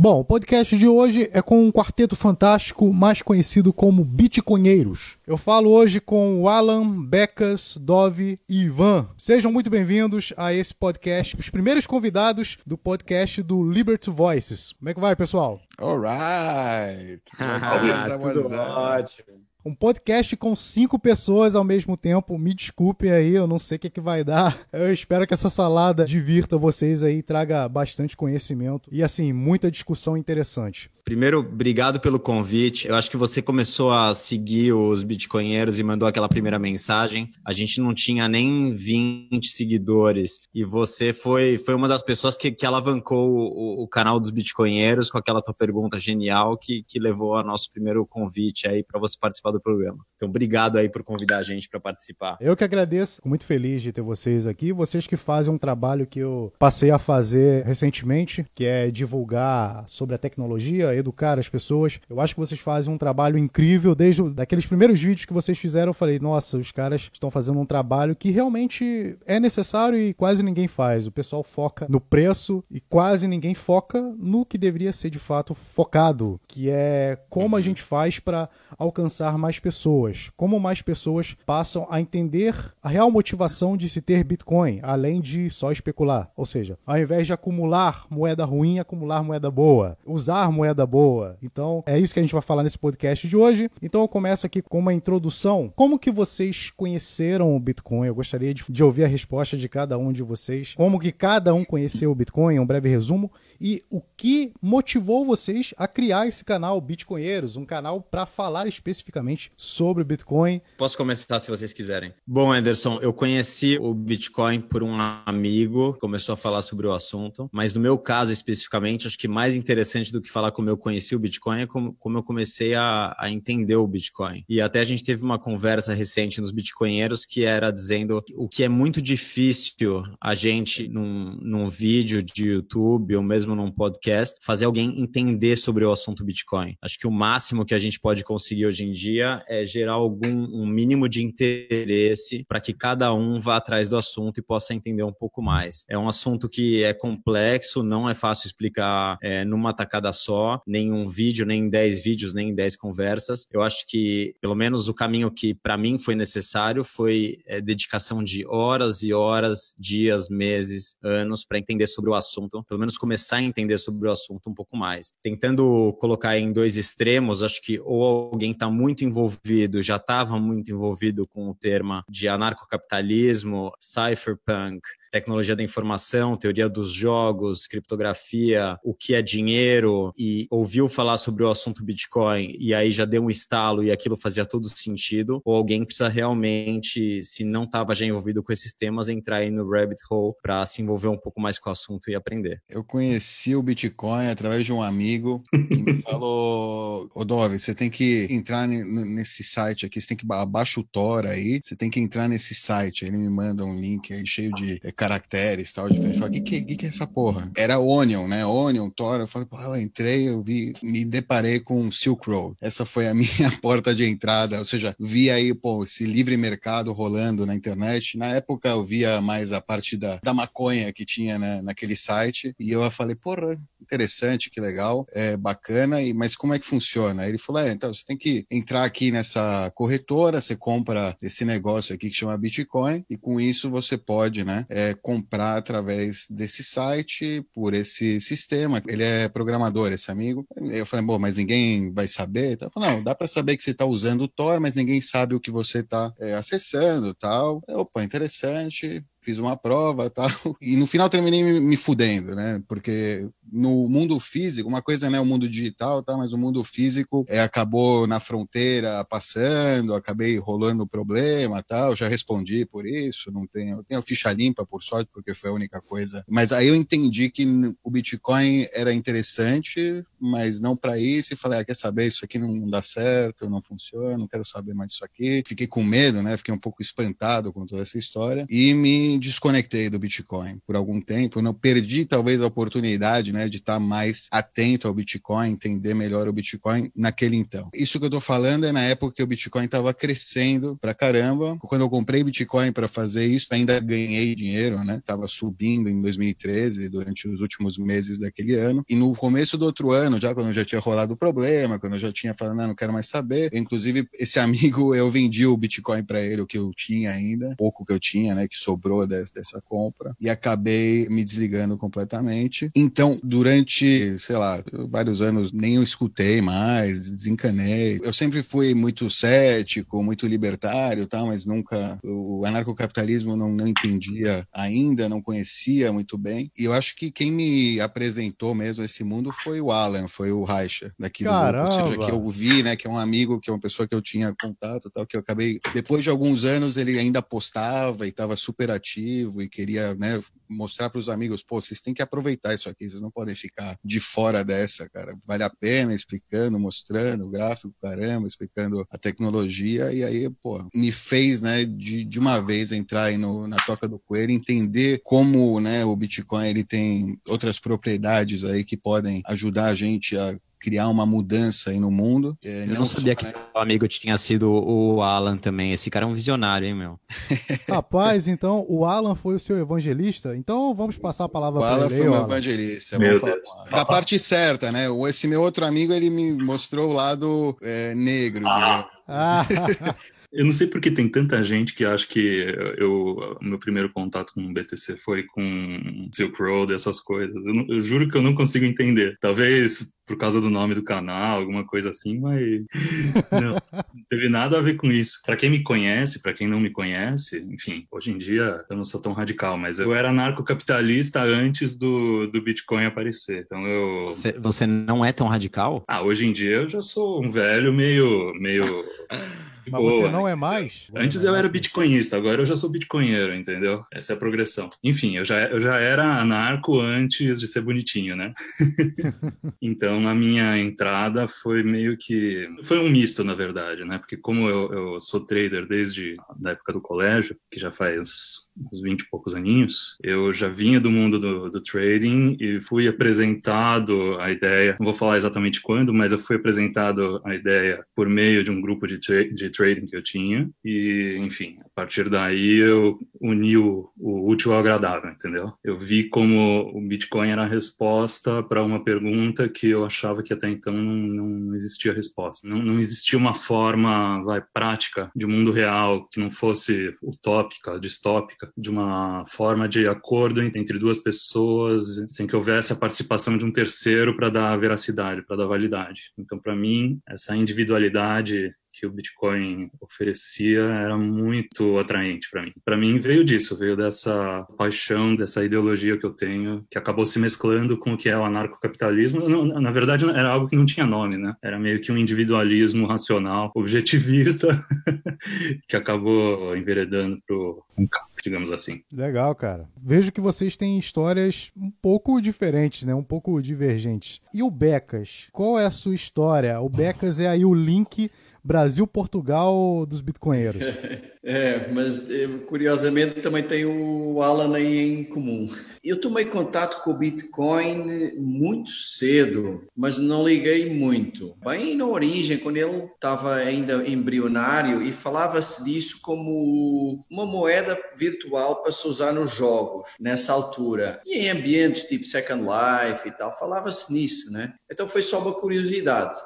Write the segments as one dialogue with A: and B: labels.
A: Bom, o podcast de hoje é com um quarteto fantástico mais conhecido como Bitcoinheiros. Eu falo hoje com o Alan, Becas, Dove e Ivan. Sejam muito bem-vindos a esse podcast, os primeiros convidados do podcast do Liberty Voices. Como é que vai, pessoal?
B: Alright!
C: Tudo ótimo.
A: Um podcast com cinco pessoas ao mesmo tempo. Me desculpem aí, eu não sei o que, que vai dar. Eu espero que essa salada divirta vocês aí, traga bastante conhecimento e, assim, muita discussão interessante.
C: Primeiro, obrigado pelo convite. Eu acho que você começou a seguir os bitcoinheiros e mandou aquela primeira mensagem. A gente não tinha nem 20 seguidores e você foi, foi uma das pessoas que, que alavancou o, o canal dos bitcoinheiros com aquela tua pergunta genial que, que levou ao nosso primeiro convite aí para você participar do programa. Então, obrigado aí por convidar a gente para participar.
A: Eu que agradeço, Fico muito feliz de ter vocês aqui. Vocês que fazem um trabalho que eu passei a fazer recentemente, que é divulgar sobre a tecnologia educar as pessoas. Eu acho que vocês fazem um trabalho incrível desde daqueles primeiros vídeos que vocês fizeram. Eu falei, nossa, os caras estão fazendo um trabalho que realmente é necessário e quase ninguém faz. O pessoal foca no preço e quase ninguém foca no que deveria ser de fato focado, que é como a gente faz para alcançar mais pessoas, como mais pessoas passam a entender a real motivação de se ter Bitcoin, além de só especular. Ou seja, ao invés de acumular moeda ruim, acumular moeda boa, usar moeda boa. Então, é isso que a gente vai falar nesse podcast de hoje. Então, eu começo aqui com uma introdução. Como que vocês conheceram o Bitcoin? Eu gostaria de, de ouvir a resposta de cada um de vocês. Como que cada um conheceu o Bitcoin? Um breve resumo e o que motivou vocês a criar esse canal Bitcoinheiros, um canal para falar especificamente sobre o Bitcoin.
C: Posso começar se vocês quiserem. Bom, Anderson, eu conheci o Bitcoin por um amigo, começou a falar sobre o assunto, mas no meu caso especificamente, acho que mais interessante do que falar como eu conheci o Bitcoin é como, como eu comecei a, a entender o Bitcoin. E até a gente teve uma conversa recente nos Bitcoinheiros que era dizendo o que é muito difícil a gente num, num vídeo de YouTube ou mesmo num podcast, fazer alguém entender sobre o assunto Bitcoin. Acho que o máximo que a gente pode conseguir hoje em dia é gerar algum um mínimo de interesse para que cada um vá atrás do assunto e possa entender um pouco mais. É um assunto que é complexo, não é fácil explicar é, numa tacada só, nem um vídeo, nem dez vídeos, nem dez conversas. Eu acho que, pelo menos, o caminho que para mim foi necessário foi é, dedicação de horas e horas, dias, meses, anos para entender sobre o assunto, pelo menos começar a entender sobre o assunto um pouco mais. Tentando colocar em dois extremos, acho que ou alguém está muito envolvido, já estava muito envolvido com o termo de anarcocapitalismo, cypherpunk, tecnologia da informação, teoria dos jogos, criptografia, o que é dinheiro e ouviu falar sobre o assunto Bitcoin e aí já deu um estalo e aquilo fazia todo sentido, ou alguém precisa realmente, se não estava já envolvido com esses temas, entrar aí no rabbit hole para se envolver um pouco mais com o assunto e aprender.
B: Eu conheci o Bitcoin através de um amigo que me falou, ô Dove, você tem que entrar nesse site aqui, você tem que abaixar o Tor aí, você tem que entrar nesse site. Aí ele me manda um link aí cheio de caracteres tal, diferente. Falei, o que, que, que é essa porra? Era Onion, né? Onion, Tor. Eu falei, pô, eu entrei, eu vi, me deparei com Silk Road. Essa foi a minha porta de entrada, ou seja, vi aí, pô, esse livre mercado rolando na internet. Na época eu via mais a parte da, da maconha que tinha né, naquele site, e eu falei, porra, interessante, que legal, é bacana, e, mas como é que funciona? Ele falou, é, então você tem que entrar aqui nessa corretora, você compra esse negócio aqui que chama Bitcoin, e com isso você pode, né, é, comprar através desse site, por esse sistema. Ele é programador, esse amigo. Eu falei, bom, mas ninguém vai saber? Então, falei, não, dá para saber que você está usando o Tor, mas ninguém sabe o que você está é, acessando tal. Opa, interessante fiz uma prova tal. E no final terminei me, me fudendo, né? Porque no mundo físico, uma coisa é né, o mundo digital, tá? mas o mundo físico é, acabou na fronteira passando, acabei rolando problema tal, já respondi por isso, não tenho, tenho ficha limpa por sorte, porque foi a única coisa. Mas aí eu entendi que o Bitcoin era interessante, mas não para isso, e falei, ah, quer saber, isso aqui não dá certo, não funciona, não quero saber mais disso aqui. Fiquei com medo, né? Fiquei um pouco espantado com toda essa história e me desconectei do Bitcoin por algum tempo. Eu não perdi talvez a oportunidade, né, de estar mais atento ao Bitcoin, entender melhor o Bitcoin naquele então. Isso que eu tô falando é na época que o Bitcoin estava crescendo pra caramba. Quando eu comprei Bitcoin para fazer isso, ainda ganhei dinheiro, né? Tava subindo em 2013 durante os últimos meses daquele ano. E no começo do outro ano, já quando já tinha rolado o problema, quando eu já tinha falado, não, não quero mais saber. Inclusive, esse amigo, eu vendi o Bitcoin para ele, o que eu tinha ainda, pouco que eu tinha, né, que sobrou dessa, dessa compra, e acabei me desligando completamente. Então, durante, sei lá, vários anos, nem eu escutei mais, desencanei. Eu sempre fui muito cético, muito libertário, tá, mas nunca o anarcocapitalismo não, não entendia ainda, não conhecia muito bem. E eu acho que quem me apresentou mesmo esse mundo foi o Alan, foi o Reicha, daqui
A: Caramba.
B: do grupo, ou seja, que eu vi, né, que é um amigo, que é uma pessoa que eu tinha contato, tal, que eu acabei depois de alguns anos ele ainda postava e estava super ativo e queria, né, mostrar para os amigos, pô, vocês têm que aproveitar isso aqui, vocês não podem ficar de fora dessa, cara. Vale a pena explicando, mostrando o gráfico, caramba, explicando a tecnologia e aí, pô, me fez, né, de, de uma vez entrar aí no, na toca do coelho, entender como, né, o Bitcoin ele tem outras propriedades aí que podem ajudar a gente a criar uma mudança aí no mundo.
C: É, eu não, não sabia só, que né? o amigo tinha sido o Alan também. Esse cara é um visionário, hein, meu?
A: Rapaz, então o Alan foi o seu evangelista? Então vamos passar a palavra para
B: ele.
A: O
B: Alan foi meu evangelista. Meu falar, da parte certa, né? Esse meu outro amigo, ele me mostrou o lado é, negro, ah.
D: Eu não sei porque tem tanta gente que acha que eu, o meu primeiro contato com o BTC foi com Silk Road, essas coisas. Eu, não, eu, juro que eu não consigo entender. Talvez por causa do nome do canal, alguma coisa assim, mas não, não teve nada a ver com isso. Para quem me conhece, para quem não me conhece, enfim, hoje em dia eu não sou tão radical, mas eu era anarcocapitalista antes do, do Bitcoin aparecer. Então eu.
C: Você, você não é tão radical?
D: Ah, hoje em dia eu já sou um velho meio. meio
A: mas você não é mais?
D: Antes eu era bitcoinista, agora eu já sou bitcoinheiro, entendeu? Essa é a progressão. Enfim, eu já, eu já era anarco antes de ser bonitinho, né? então a minha entrada foi meio que. Foi um misto, na verdade, né? Porque como eu, eu sou trader desde a época do colégio, que já faz uns 20 e poucos aninhos, eu já vinha do mundo do, do, trading e fui apresentado a ideia, não vou falar exatamente quando, mas eu fui apresentado a ideia por meio de um grupo de, tra de trading que eu tinha e, enfim, a partir daí eu uni o, o útil ao agradável, entendeu? Eu vi como o Bitcoin era a resposta para uma pergunta que eu achava que até então não, não existia resposta. Não, não existia uma forma vai, prática de mundo real que não fosse utópica, distópica, de uma forma de acordo entre duas pessoas, sem que houvesse a participação de um terceiro para dar veracidade, para dar validade. Então, para mim, essa individualidade que o Bitcoin oferecia era muito atraente para mim. Para mim veio disso, veio dessa paixão, dessa ideologia que eu tenho, que acabou se mesclando com o que é o anarcocapitalismo. Na verdade, era algo que não tinha nome, né? Era meio que um individualismo racional, objetivista, que acabou enveredando pro campo, digamos assim.
A: Legal, cara. Vejo que vocês têm histórias um pouco diferentes, né? Um pouco divergentes. E o Becas? Qual é a sua história? O Becas é aí o link Brasil-Portugal dos bitcoinheiros.
E: É, mas eh, curiosamente também tem o Alan aí em comum. Eu tomei contato com o Bitcoin muito cedo, mas não liguei muito. Bem na origem, quando ele estava ainda embrionário e falava-se disso como uma moeda virtual para se usar nos jogos, nessa altura. E em ambientes tipo Second Life e tal, falava-se nisso, né? Então foi só uma curiosidade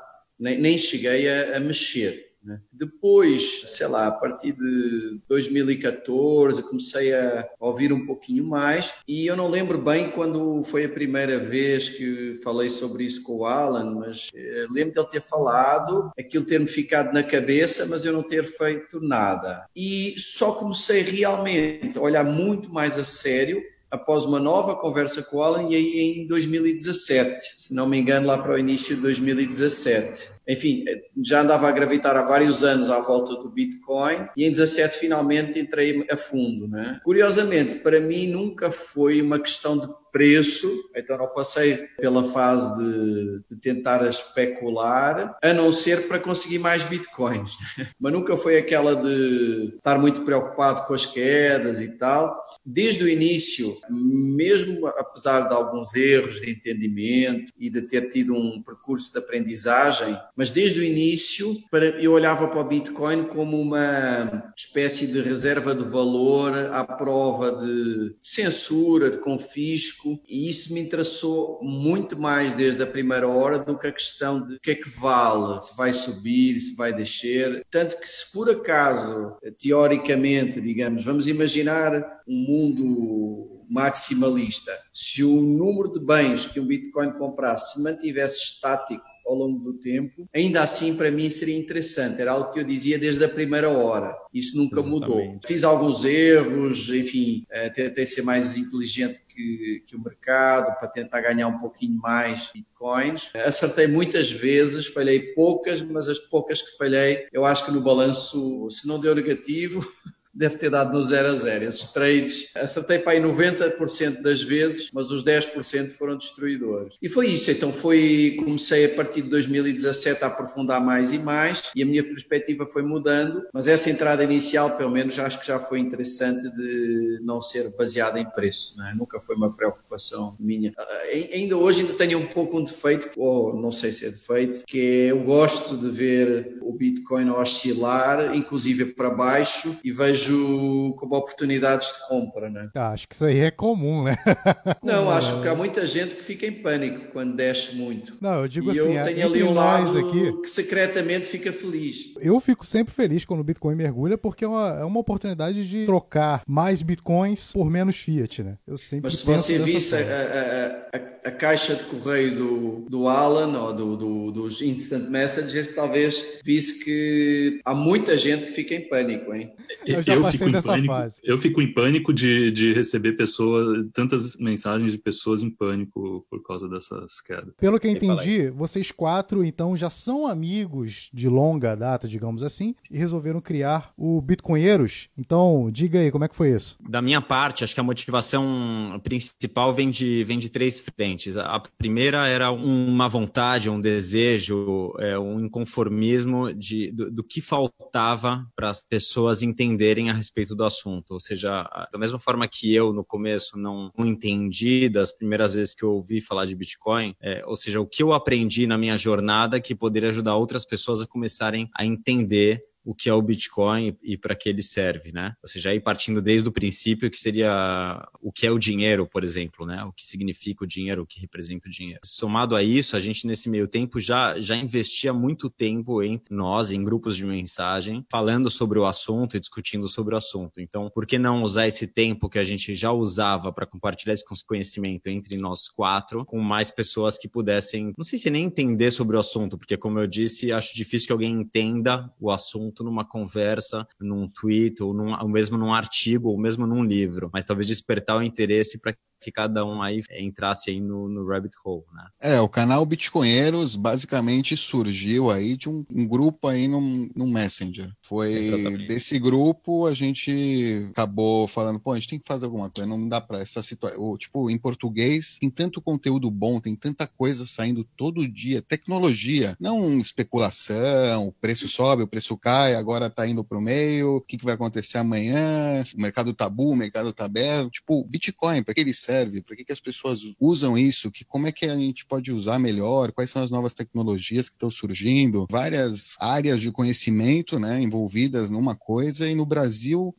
E: nem, nem cheguei a, a mexer. Né? Depois, sei lá, a partir de 2014, comecei a ouvir um pouquinho mais e eu não lembro bem quando foi a primeira vez que falei sobre isso com o Alan, mas eh, lembro dele ter falado, aquilo ter-me ficado na cabeça, mas eu não ter feito nada. E só comecei realmente a olhar muito mais a sério após uma nova conversa com o Alan e aí em 2017, se não me engano, lá para o início de 2017. Enfim, já andava a gravitar há vários anos à volta do Bitcoin e em 17 finalmente entrei a fundo. Né? Curiosamente, para mim nunca foi uma questão de preço, então não passei pela fase de, de, tentar especular, a não ser para conseguir mais bitcoins. Mas nunca foi aquela de estar muito preocupado com as quedas e tal. Desde o início, mesmo apesar de alguns erros de entendimento e de ter tido um percurso de aprendizagem, mas desde o início eu olhava para o Bitcoin como uma espécie de reserva de valor à prova de censura, de confisco e isso me interessou muito mais desde a primeira hora do que a questão de o que é que vale, se vai subir, se vai descer. Tanto que se por acaso, teoricamente, digamos, vamos imaginar um mundo maximalista, se o número de bens que um Bitcoin comprasse se mantivesse estático ao longo do tempo, ainda assim para mim seria interessante. Era algo que eu dizia desde a primeira hora. Isso nunca Exatamente. mudou. Fiz alguns erros, enfim, eh, tentei ser mais inteligente que, que o mercado para tentar ganhar um pouquinho mais bitcoins. Acertei muitas vezes, falhei poucas, mas as poucas que falhei, eu acho que no balanço, se não deu negativo, deve ter dado no 0 a 0. Esses trades, acertei para aí 90% das vezes, mas os 10% foram destruidores. E foi isso, então foi, comecei a partir de 2017 a aprofundar mais e mais, e a minha perspectiva foi mudando, mas essa entrada inicial, pelo menos, acho que já foi interessante de não ser baseada em preço, é? nunca foi uma preocupação minha. Ah, ainda hoje ainda tenho um pouco um defeito, ou não sei se é defeito, que é, eu gosto de ver o Bitcoin oscilar, inclusive para baixo, e vejo vejo como oportunidades de compra, né?
A: Acho que isso aí é comum, né?
E: Não, acho que há muita gente que fica em pânico quando desce muito.
A: Não, eu digo
E: e
A: assim,
E: eu tenho ali um lado aqui, que secretamente fica feliz.
A: Eu fico sempre feliz quando o Bitcoin mergulha porque é uma, é uma oportunidade de trocar mais Bitcoins por menos Fiat, né?
E: Eu sempre Mas se você visse a, a, a, a, caixa de correio do, do Alan ou do, do, dos Instant Messages, talvez visse que há muita gente que fica em pânico, hein?
A: Eu já eu fico em
D: pânico,
A: fase.
D: Eu fico em pânico de, de receber pessoas, tantas mensagens de pessoas em pânico por causa dessas quedas.
A: Pelo que eu entendi, vocês quatro então já são amigos de longa data, digamos assim, e resolveram criar o Bitcoinheiros. Então, diga aí, como é que foi isso?
C: Da minha parte, acho que a motivação principal vem de, vem de três frentes. A primeira era uma vontade, um desejo, é, um inconformismo de, do, do que faltava para as pessoas entenderem a respeito do assunto. Ou seja, da mesma forma que eu no começo não, não entendi das primeiras vezes que eu ouvi falar de Bitcoin, é, ou seja, o que eu aprendi na minha jornada que poderia ajudar outras pessoas a começarem a entender o que é o Bitcoin e para que ele serve, né? Ou seja, aí partindo desde o princípio que seria o que é o dinheiro, por exemplo, né? O que significa o dinheiro, o que representa o dinheiro. Somado a isso, a gente nesse meio tempo já já investia muito tempo entre nós em grupos de mensagem, falando sobre o assunto e discutindo sobre o assunto. Então, por que não usar esse tempo que a gente já usava para compartilhar esse conhecimento entre nós quatro com mais pessoas que pudessem, não sei se nem entender sobre o assunto, porque como eu disse, acho difícil que alguém entenda o assunto assunto numa conversa, num tweet, ou, num, ou mesmo num artigo, ou mesmo num livro, mas talvez despertar o interesse para que cada um aí entrasse aí no, no rabbit hole, né?
B: É, o canal Bitcoinheiros basicamente surgiu aí de um, um grupo aí no, no Messenger. Foi Exatamente. desse grupo a gente acabou falando, pô, a gente tem que fazer alguma coisa, não dá para essa situação. Tipo, em português tem tanto conteúdo bom, tem tanta coisa saindo todo dia, tecnologia, não especulação, o preço sobe, o preço cai, agora tá indo pro meio, o que, que vai acontecer amanhã, o mercado tabu, o mercado tá aberto, tipo, Bitcoin, para que ele serve? serve, para que, que as pessoas usam isso, que como é que a gente pode usar melhor, quais são as novas tecnologias que estão surgindo, várias áreas de conhecimento né, envolvidas numa coisa, e no Brasil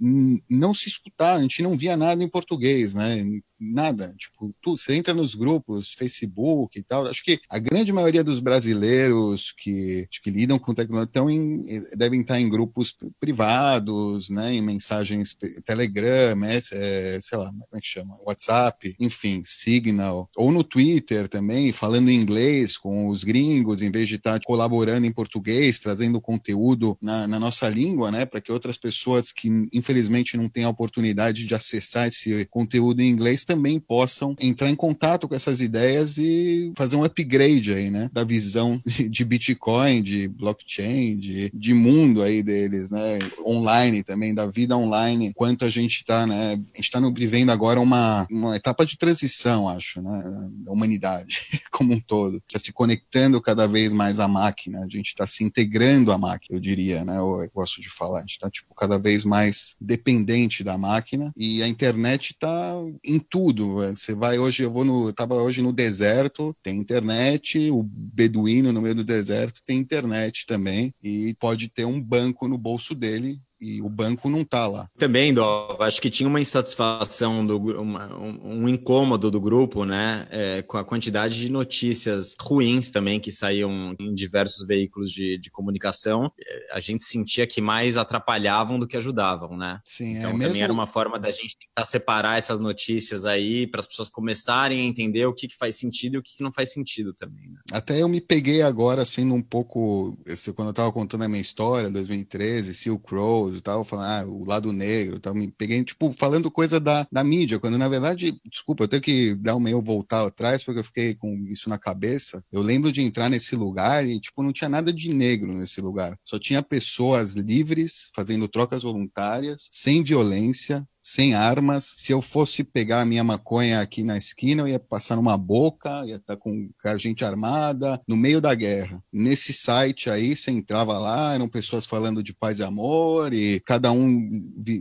B: não se escutar, a gente não via nada em português, né? Nada. Tipo, tu, você entra nos grupos, Facebook e tal. Acho que a grande maioria dos brasileiros que, que lidam com tecnologia estão em, devem estar em grupos privados, né? Em mensagens Telegram, é, sei lá, como é que chama? WhatsApp, enfim, Signal. Ou no Twitter também, falando inglês com os gringos, em vez de estar colaborando em português, trazendo conteúdo na, na nossa língua, né? Para que outras pessoas que infelizmente não têm a oportunidade de acessar esse conteúdo em inglês também possam entrar em contato com essas ideias e fazer um upgrade aí, né, da visão de Bitcoin, de blockchain, de, de mundo aí deles, né, online também, da vida online, quanto a gente está, né, a gente está vivendo agora uma, uma etapa de transição, acho, né, da humanidade como um todo, está se conectando cada vez mais à máquina, a gente está se integrando à máquina, eu diria, né, eu, eu gosto de falar, a gente está, tipo, cada vez mais dependente da máquina e a internet está em tudo, você vai hoje, eu vou no, eu tava hoje no deserto, tem internet, o beduíno no meio do deserto tem internet também e pode ter um banco no bolso dele e o banco não está lá.
C: Também, Dó, acho que tinha uma insatisfação, do, uma, um, um, incômodo do grupo, né, é, com a quantidade de notícias ruins também que saíam em diversos veículos de, de comunicação. A gente sentia que mais atrapalhavam do que ajudavam, né?
B: Sim,
C: é então
B: é
C: também
B: mesmo...
C: era uma forma da gente tentar separar essas notícias aí para as pessoas começarem a entender o que, que faz sentido e o que, que não faz sentido também. Né?
B: Até eu me peguei agora sendo um pouco, quando eu estava contando a minha história, 2013, Silk Road, e tal, falando, ah, o lado negro, tal, me peguei, tipo, falando coisa da, da mídia, quando na verdade, desculpa, eu tenho que dar um meio voltar atrás, porque eu fiquei com isso na cabeça. Eu lembro de entrar nesse lugar e, tipo, não tinha nada de negro nesse lugar. Só tinha pessoas livres, fazendo trocas voluntárias, sem violência, sem armas. Se eu fosse pegar a minha maconha aqui na esquina, eu ia passar numa boca, ia estar com gente armada, no meio da guerra. Nesse site aí, você entrava lá, eram pessoas falando de paz e amor, e cada um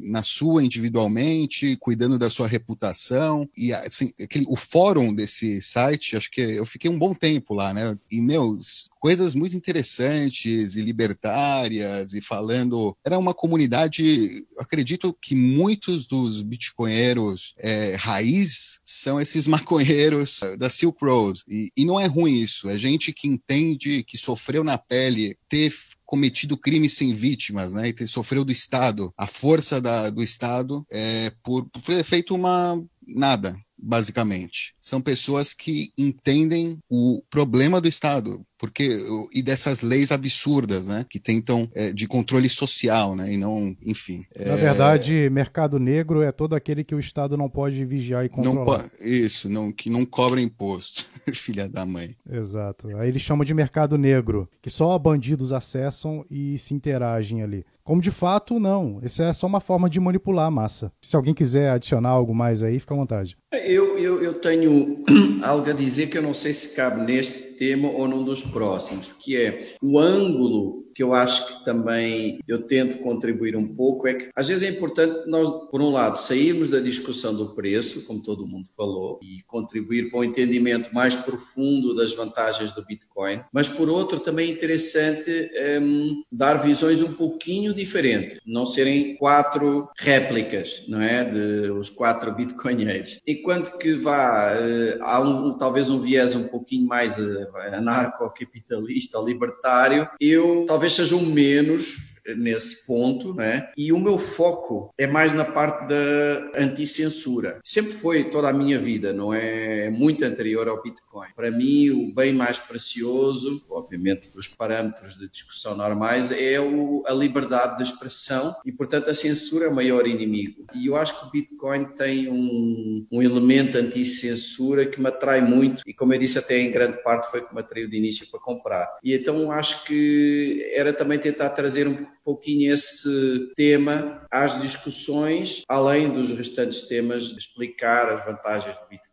B: na sua individualmente, cuidando da sua reputação. E assim, aquele, o fórum desse site, acho que eu fiquei um bom tempo lá, né? E, meus coisas muito interessantes e libertárias e falando. Era uma comunidade, acredito que muitos dos bitcoinheiros é, raiz são esses maconheiros da Silk Road. E, e não é ruim isso, é gente que entende, que sofreu na pele, ter cometido crimes sem vítimas, né, e ter sofreu do Estado, a força da, do Estado, é, por, por ter feito uma nada, basicamente. São pessoas que entendem o problema do Estado, porque e dessas leis absurdas, né, que tentam é, de controle social, né, e não, enfim.
A: Na é... verdade, mercado negro é todo aquele que o Estado não pode vigiar e controlar.
B: Não, isso, não que não cobra imposto, filha da mãe.
A: Exato. Aí eles chamam de mercado negro, que só bandidos acessam e se interagem ali. Como de fato, não. Isso é só uma forma de manipular a massa. Se alguém quiser adicionar algo mais aí, fica à vontade.
E: Eu, eu, eu tenho algo a dizer que eu não sei se cabe neste tema ou num dos próximos, que é o ângulo que eu acho que também eu tento contribuir um pouco é que às vezes é importante nós, por um lado, sairmos da discussão do preço, como todo mundo falou, e contribuir para um entendimento mais profundo das vantagens do Bitcoin, mas por outro também é interessante um, dar visões um pouquinho diferentes, não serem quatro réplicas, não é, de os quatro bitcoinheiros. Enquanto que vá, uh, há um, talvez um viés um pouquinho mais uh, anarcocapitalista, libertário, eu talvez seja um menos nesse ponto, né? E o meu foco é mais na parte da anticensura. Sempre foi toda a minha vida, não é muito anterior ao Bitcoin. Para mim, o bem mais precioso, obviamente dos parâmetros de discussão normais, é o, a liberdade de expressão e, portanto, a censura é o maior inimigo. E eu acho que o Bitcoin tem um, um elemento anti-censura que me atrai muito e, como eu disse, até em grande parte foi que me atraiu de início para comprar. E então acho que era também tentar trazer um pouquinho esse tema às discussões, além dos restantes temas de explicar as vantagens do Bitcoin,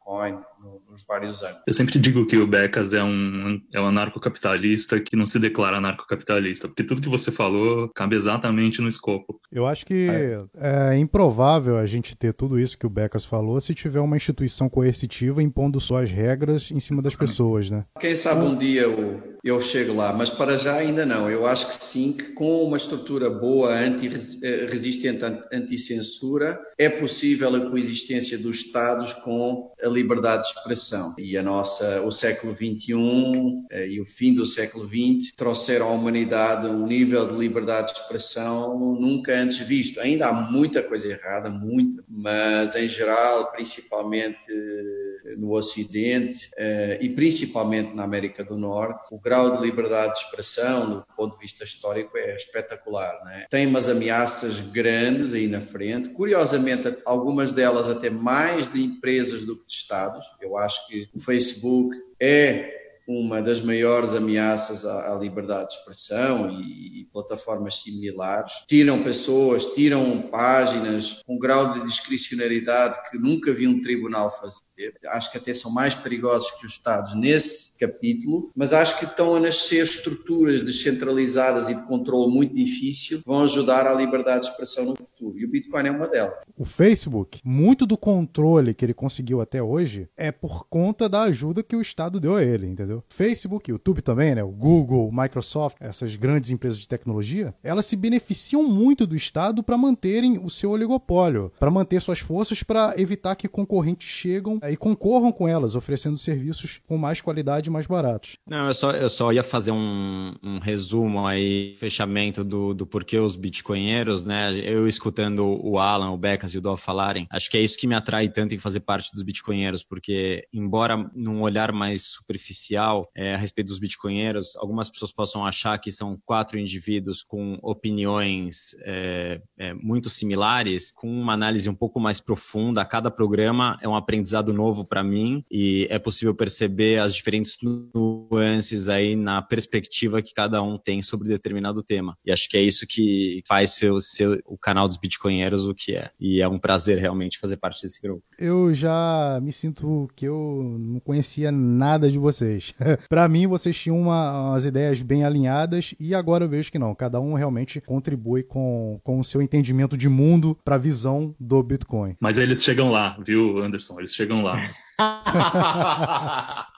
E: nos vários anos.
D: Eu sempre digo que o Becas é um, é um anarcocapitalista que não se declara anarcocapitalista, porque tudo que você falou cabe exatamente no escopo.
A: Eu acho que é. é improvável a gente ter tudo isso que o Becas falou se tiver uma instituição coercitiva impondo suas regras em cima das pessoas, né?
E: Quem sabe um dia eu, eu chego lá, mas para já ainda não. Eu acho que sim, que com uma estrutura boa, anti-resistente, anti-censura, é possível a coexistência dos Estados com a liberdade de expressão. E a nossa, o século XXI eh, e o fim do século XX trouxeram à humanidade um nível de liberdade de expressão nunca antes visto. Ainda há muita coisa errada, muita, mas em geral, principalmente no Ocidente e principalmente na América do Norte, o grau de liberdade de expressão, do ponto de vista histórico, é espetacular. É? Tem umas ameaças grandes aí na frente, curiosamente, algumas delas até mais de empresas do que de Estados. Eu acho que o Facebook é uma das maiores ameaças à, à liberdade de expressão e, e, plataformas similares. Tiram pessoas, tiram páginas com um grau de discricionariedade que nunca vi um tribunal fazer. Acho que até são mais perigosos que os Estados nesse capítulo, mas acho que estão a nascer estruturas descentralizadas e de controle muito difícil que vão ajudar à liberdade de expressão no futuro. E o Bitcoin é uma delas.
A: O Facebook, muito do controle que ele conseguiu até hoje é por conta da ajuda que o Estado deu a ele, entendeu? Facebook, YouTube também, né? O Google, Microsoft, essas grandes empresas de tecnologia, elas se beneficiam muito do Estado para manterem o seu oligopólio, para manter suas forças para evitar que concorrentes chegam e concorram com elas, oferecendo serviços com mais qualidade e mais baratos.
C: Não, eu só, eu só ia fazer um, um resumo aí, fechamento do, do porquê os bitcoinheiros, né? Eu escutando o Alan, o Becas e o Dov falarem, acho que é isso que me atrai tanto em fazer parte dos bitcoinheiros, porque embora num olhar mais superficial é, a respeito dos bitcoinheiros, algumas pessoas possam achar que são quatro indivíduos com opiniões é, é, muito similares, com uma análise um pouco mais profunda. Cada programa é um aprendizado novo para mim e é possível perceber as diferentes nuances aí na perspectiva que cada um tem sobre determinado tema. E acho que é isso que faz ser, ser o canal dos bitcoinheiros o que é. E é um prazer realmente fazer parte desse grupo.
A: Eu já me sinto que eu não conhecia nada de vocês. para mim, vocês tinham uma, umas ideias bem alinhadas e agora eu vejo que não. Cada um realmente contribui com, com o seu entendimento de mundo para a visão do Bitcoin.
D: Mas eles chegam lá, viu, Anderson? Eles chegam lá.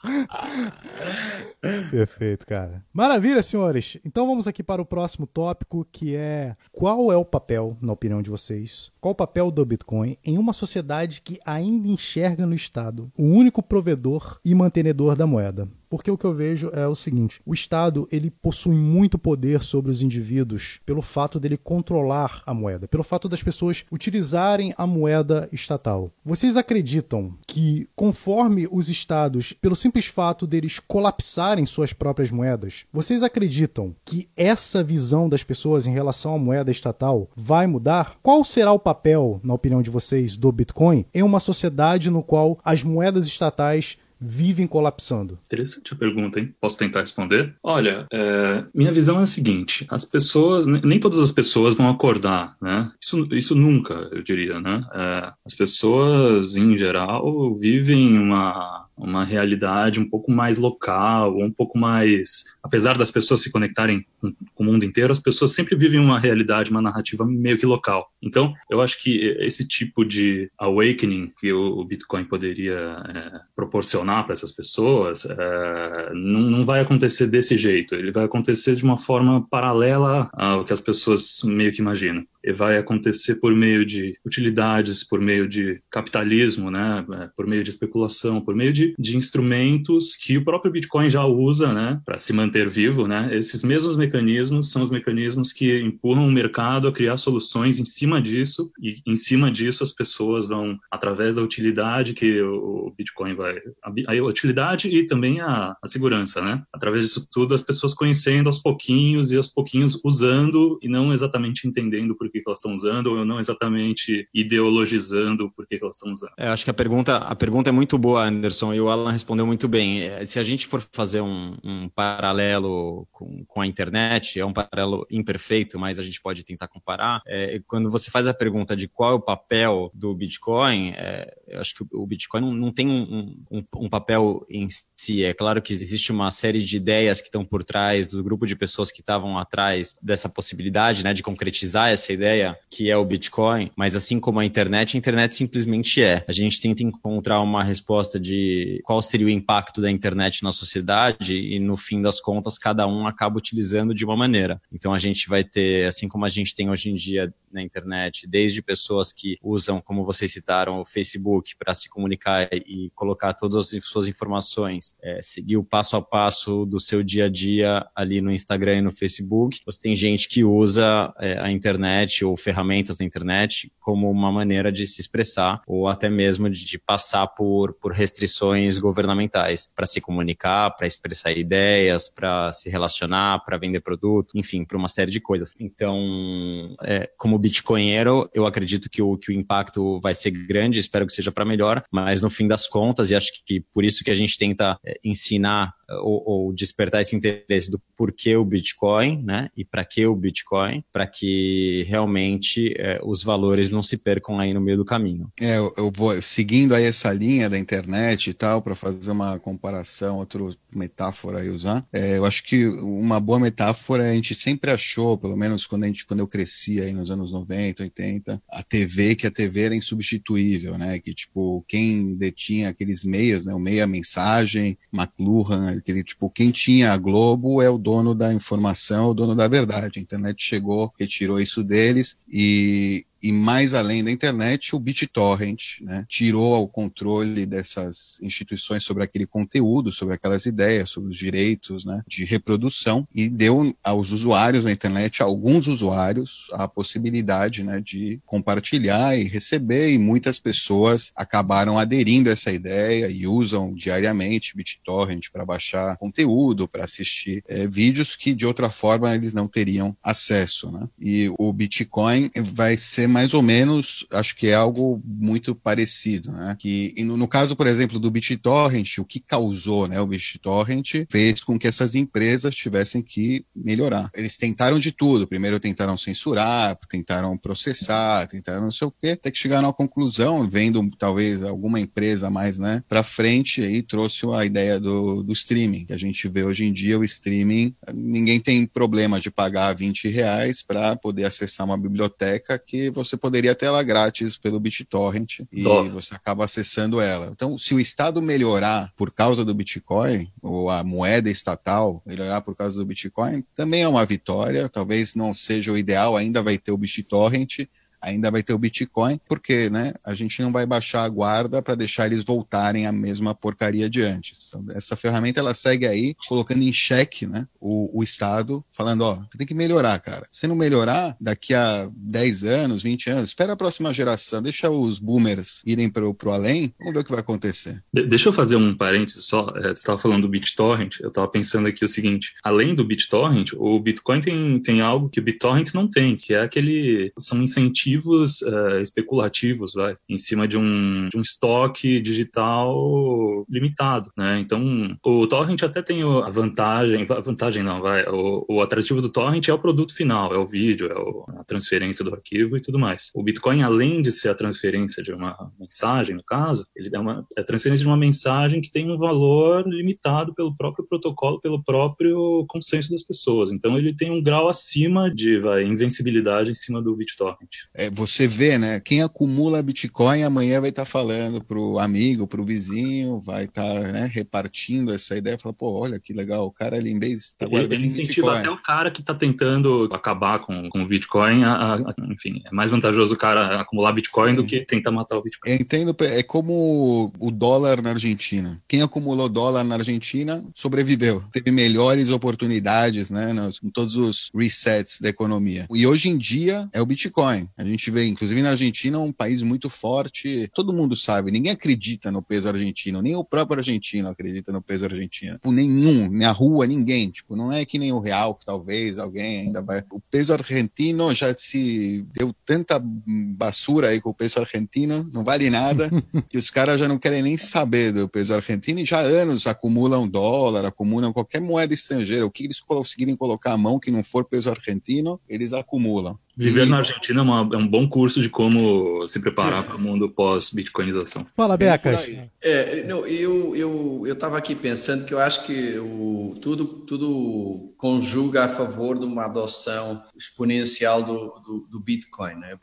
A: Perfeito, cara. Maravilha, senhores. Então vamos aqui para o próximo tópico, que é qual é o papel, na opinião de vocês, qual o papel do Bitcoin em uma sociedade que ainda enxerga no Estado o único provedor e mantenedor da moeda? Porque o que eu vejo é o seguinte: o Estado ele possui muito poder sobre os indivíduos pelo fato dele controlar a moeda, pelo fato das pessoas utilizarem a moeda estatal. Vocês acreditam que, conforme os estados, pelo simples fato deles colapsarem suas próprias moedas, vocês acreditam que essa visão das pessoas em relação à moeda estatal vai mudar? Qual será o papel, na opinião de vocês, do Bitcoin em uma sociedade no qual as moedas estatais vivem colapsando?
D: Interessante a pergunta, hein? Posso tentar responder? Olha, é, minha visão é a seguinte: as pessoas, nem todas as pessoas vão acordar, né? Isso, isso nunca, eu diria, né? É, as pessoas, em geral, vivem uma uma realidade um pouco mais local, um pouco mais. Apesar das pessoas se conectarem com, o mundo inteiro, as pessoas sempre vivem uma realidade, uma narrativa meio que local. Então, eu acho que esse tipo de awakening que o Bitcoin poderia é, proporcionar para essas pessoas é, não, não vai acontecer desse jeito. Ele vai acontecer de uma forma paralela ao que as pessoas meio que imaginam vai acontecer por meio de utilidades, por meio de capitalismo, né, é, por meio de especulação, por meio de, de instrumentos que o próprio Bitcoin já usa, né, para se manter vivo, né. Esses mesmos mecanismos são os mecanismos que empurram o mercado a criar soluções em cima disso e em cima disso as pessoas vão através da utilidade que o Bitcoin vai a, utilidade e também a, a segurança, né. Através disso tudo as pessoas conhecendo aos pouquinhos e aos pouquinhos usando e não exatamente entendendo por que, que elas estão usando, ou não exatamente ideologizando por que, que elas estão usando.
C: É, acho que a pergunta, a pergunta é muito boa, Anderson, e o Alan respondeu muito bem. É, se a gente for fazer um, um paralelo com, com, a internet, é um paralelo imperfeito, mas a gente pode tentar comparar. É, quando você faz a pergunta de qual é o papel do Bitcoin, é, eu acho que o Bitcoin não, não tem um, um, um papel em si. É claro que existe uma série de ideias que estão por trás do grupo de pessoas que estavam atrás dessa possibilidade, né, de concretizar essa ideia que é o Bitcoin, mas assim como a internet, a internet simplesmente é. A gente tenta encontrar uma resposta de qual seria o impacto da internet na sociedade e no fim das contas cada um acaba utilizando de uma maneira. Então a gente vai ter, assim como a gente tem hoje em dia na internet, desde pessoas que usam, como vocês citaram, o Facebook para se comunicar e colocar todas as suas informações, é, seguir o passo a passo do seu dia a dia ali no Instagram e no Facebook. Você tem gente que usa é, a internet ou ferramentas da internet como uma maneira de se expressar ou até mesmo de, de passar por, por restrições governamentais para se comunicar, para expressar ideias, para se relacionar, para vender produto, enfim, para uma série de coisas. Então, é, como bitcoinheiro, eu acredito que o, que o impacto vai ser grande, espero que seja para melhor, mas no fim das contas, e acho que por isso que a gente tenta é, ensinar ou, ou, despertar esse interesse do porquê o Bitcoin, né? E para que o Bitcoin, para que realmente é, os valores não se percam aí no meio do caminho.
B: É, eu, eu vou seguindo aí essa linha da internet e tal, para fazer uma comparação, outra metáfora aí usar. É, eu acho que uma boa metáfora a gente sempre achou, pelo menos quando a gente, quando eu cresci aí nos anos 90, 80, a TV, que a TV era insubstituível, né? Que tipo, quem detinha aqueles meios, né? O meia mensagem, McLuhan, aquele tipo, quem tinha a Globo é o dono da informação, o dono da verdade. A internet chegou, retirou isso deles e e mais além da internet, o BitTorrent né, tirou o controle dessas instituições sobre aquele conteúdo, sobre aquelas ideias, sobre os direitos né, de reprodução e deu aos usuários da internet, a alguns usuários, a possibilidade né, de compartilhar e receber, e muitas pessoas acabaram aderindo a essa ideia e usam diariamente BitTorrent para baixar conteúdo, para assistir é, vídeos que de outra forma eles não teriam acesso. Né? E o Bitcoin vai ser mais ou menos, acho que é algo muito parecido, né? Que no, no, caso, por exemplo, do BitTorrent, o que causou, né, o BitTorrent fez com que essas empresas tivessem que melhorar. Eles tentaram de tudo. Primeiro tentaram censurar, tentaram processar, tentaram não sei o quê, até que chegaram à conclusão, vendo talvez alguma empresa mais, né, para frente aí trouxe a ideia do, do streaming, que a gente vê hoje em dia o streaming, ninguém tem problema de pagar 20 reais para poder acessar uma biblioteca que você poderia ter ela grátis pelo BitTorrent e Dó. você acaba acessando ela. Então, se o Estado melhorar por causa do Bitcoin, ou a moeda estatal melhorar por causa do Bitcoin, também é uma vitória. Talvez não seja o ideal, ainda vai ter o BitTorrent, ainda vai ter o Bitcoin, porque né, a gente não vai baixar a guarda para deixar eles voltarem à mesma porcaria de antes. Então, essa ferramenta ela segue aí colocando em xeque né, o, o Estado, falando: ó, você tem que melhorar, cara. Se não melhorar, daqui a 10 anos, 20 anos, espera a próxima geração, deixa os boomers irem para o além, vamos ver o que vai acontecer.
D: De deixa eu fazer um parênteses só. É, você estava falando do BitTorrent, eu estava pensando aqui o seguinte: além do BitTorrent, o Bitcoin tem, tem algo que o BitTorrent não tem, que é aquele. são incentivos ativos uh, especulativos, vai, em cima de um, de um estoque digital limitado, né? Então, o torrent até tem a vantagem, a vantagem não, vai, o, o atrativo do torrent é o produto final, é o vídeo, é o, a transferência do arquivo e tudo mais. O Bitcoin, além de ser a transferência de uma mensagem, no caso, ele é uma é a transferência de uma mensagem que tem um valor limitado pelo próprio protocolo, pelo próprio consenso das pessoas. Então, ele tem um grau acima de vai, invencibilidade em cima do BitTorrent
B: é, você vê, né? Quem acumula Bitcoin amanhã vai estar tá falando pro amigo, pro vizinho, vai estar tá, né, repartindo essa ideia, fala, pô, olha que legal, o cara ali em vez tá guardando
D: ele, incentiva até o cara que está tentando acabar com, com o Bitcoin, a, a, enfim, é mais vantajoso o cara acumular Bitcoin Sim. do que tentar matar o Bitcoin.
B: Eu entendo, é como o dólar na Argentina. Quem acumulou dólar na Argentina sobreviveu, teve melhores oportunidades, né, nos, em todos os resets da economia. E hoje em dia é o Bitcoin. A gente vê, inclusive na Argentina, um país muito forte. Todo mundo sabe, ninguém acredita no peso argentino, nem o próprio argentino acredita no peso argentino. Tipo, nenhum, na rua, ninguém. Tipo, não é que nem o real, que talvez alguém ainda vai. O peso argentino já se deu tanta basura aí com o peso argentino, não vale nada, que os caras já não querem nem saber do peso argentino e já há anos acumulam dólar, acumulam qualquer moeda estrangeira. O que eles conseguirem colocar a mão que não for peso argentino, eles acumulam.
D: Viver na Argentina é, uma, é, um bom curso de como se preparar para o mundo pós-bitcoinização.
A: Fala, Becas.
E: É, não, eu eu eu estava aqui pensando que eu acho que o, tudo tudo conjuga a favor de uma adoção exponencial do, do, do Bitcoin. Né?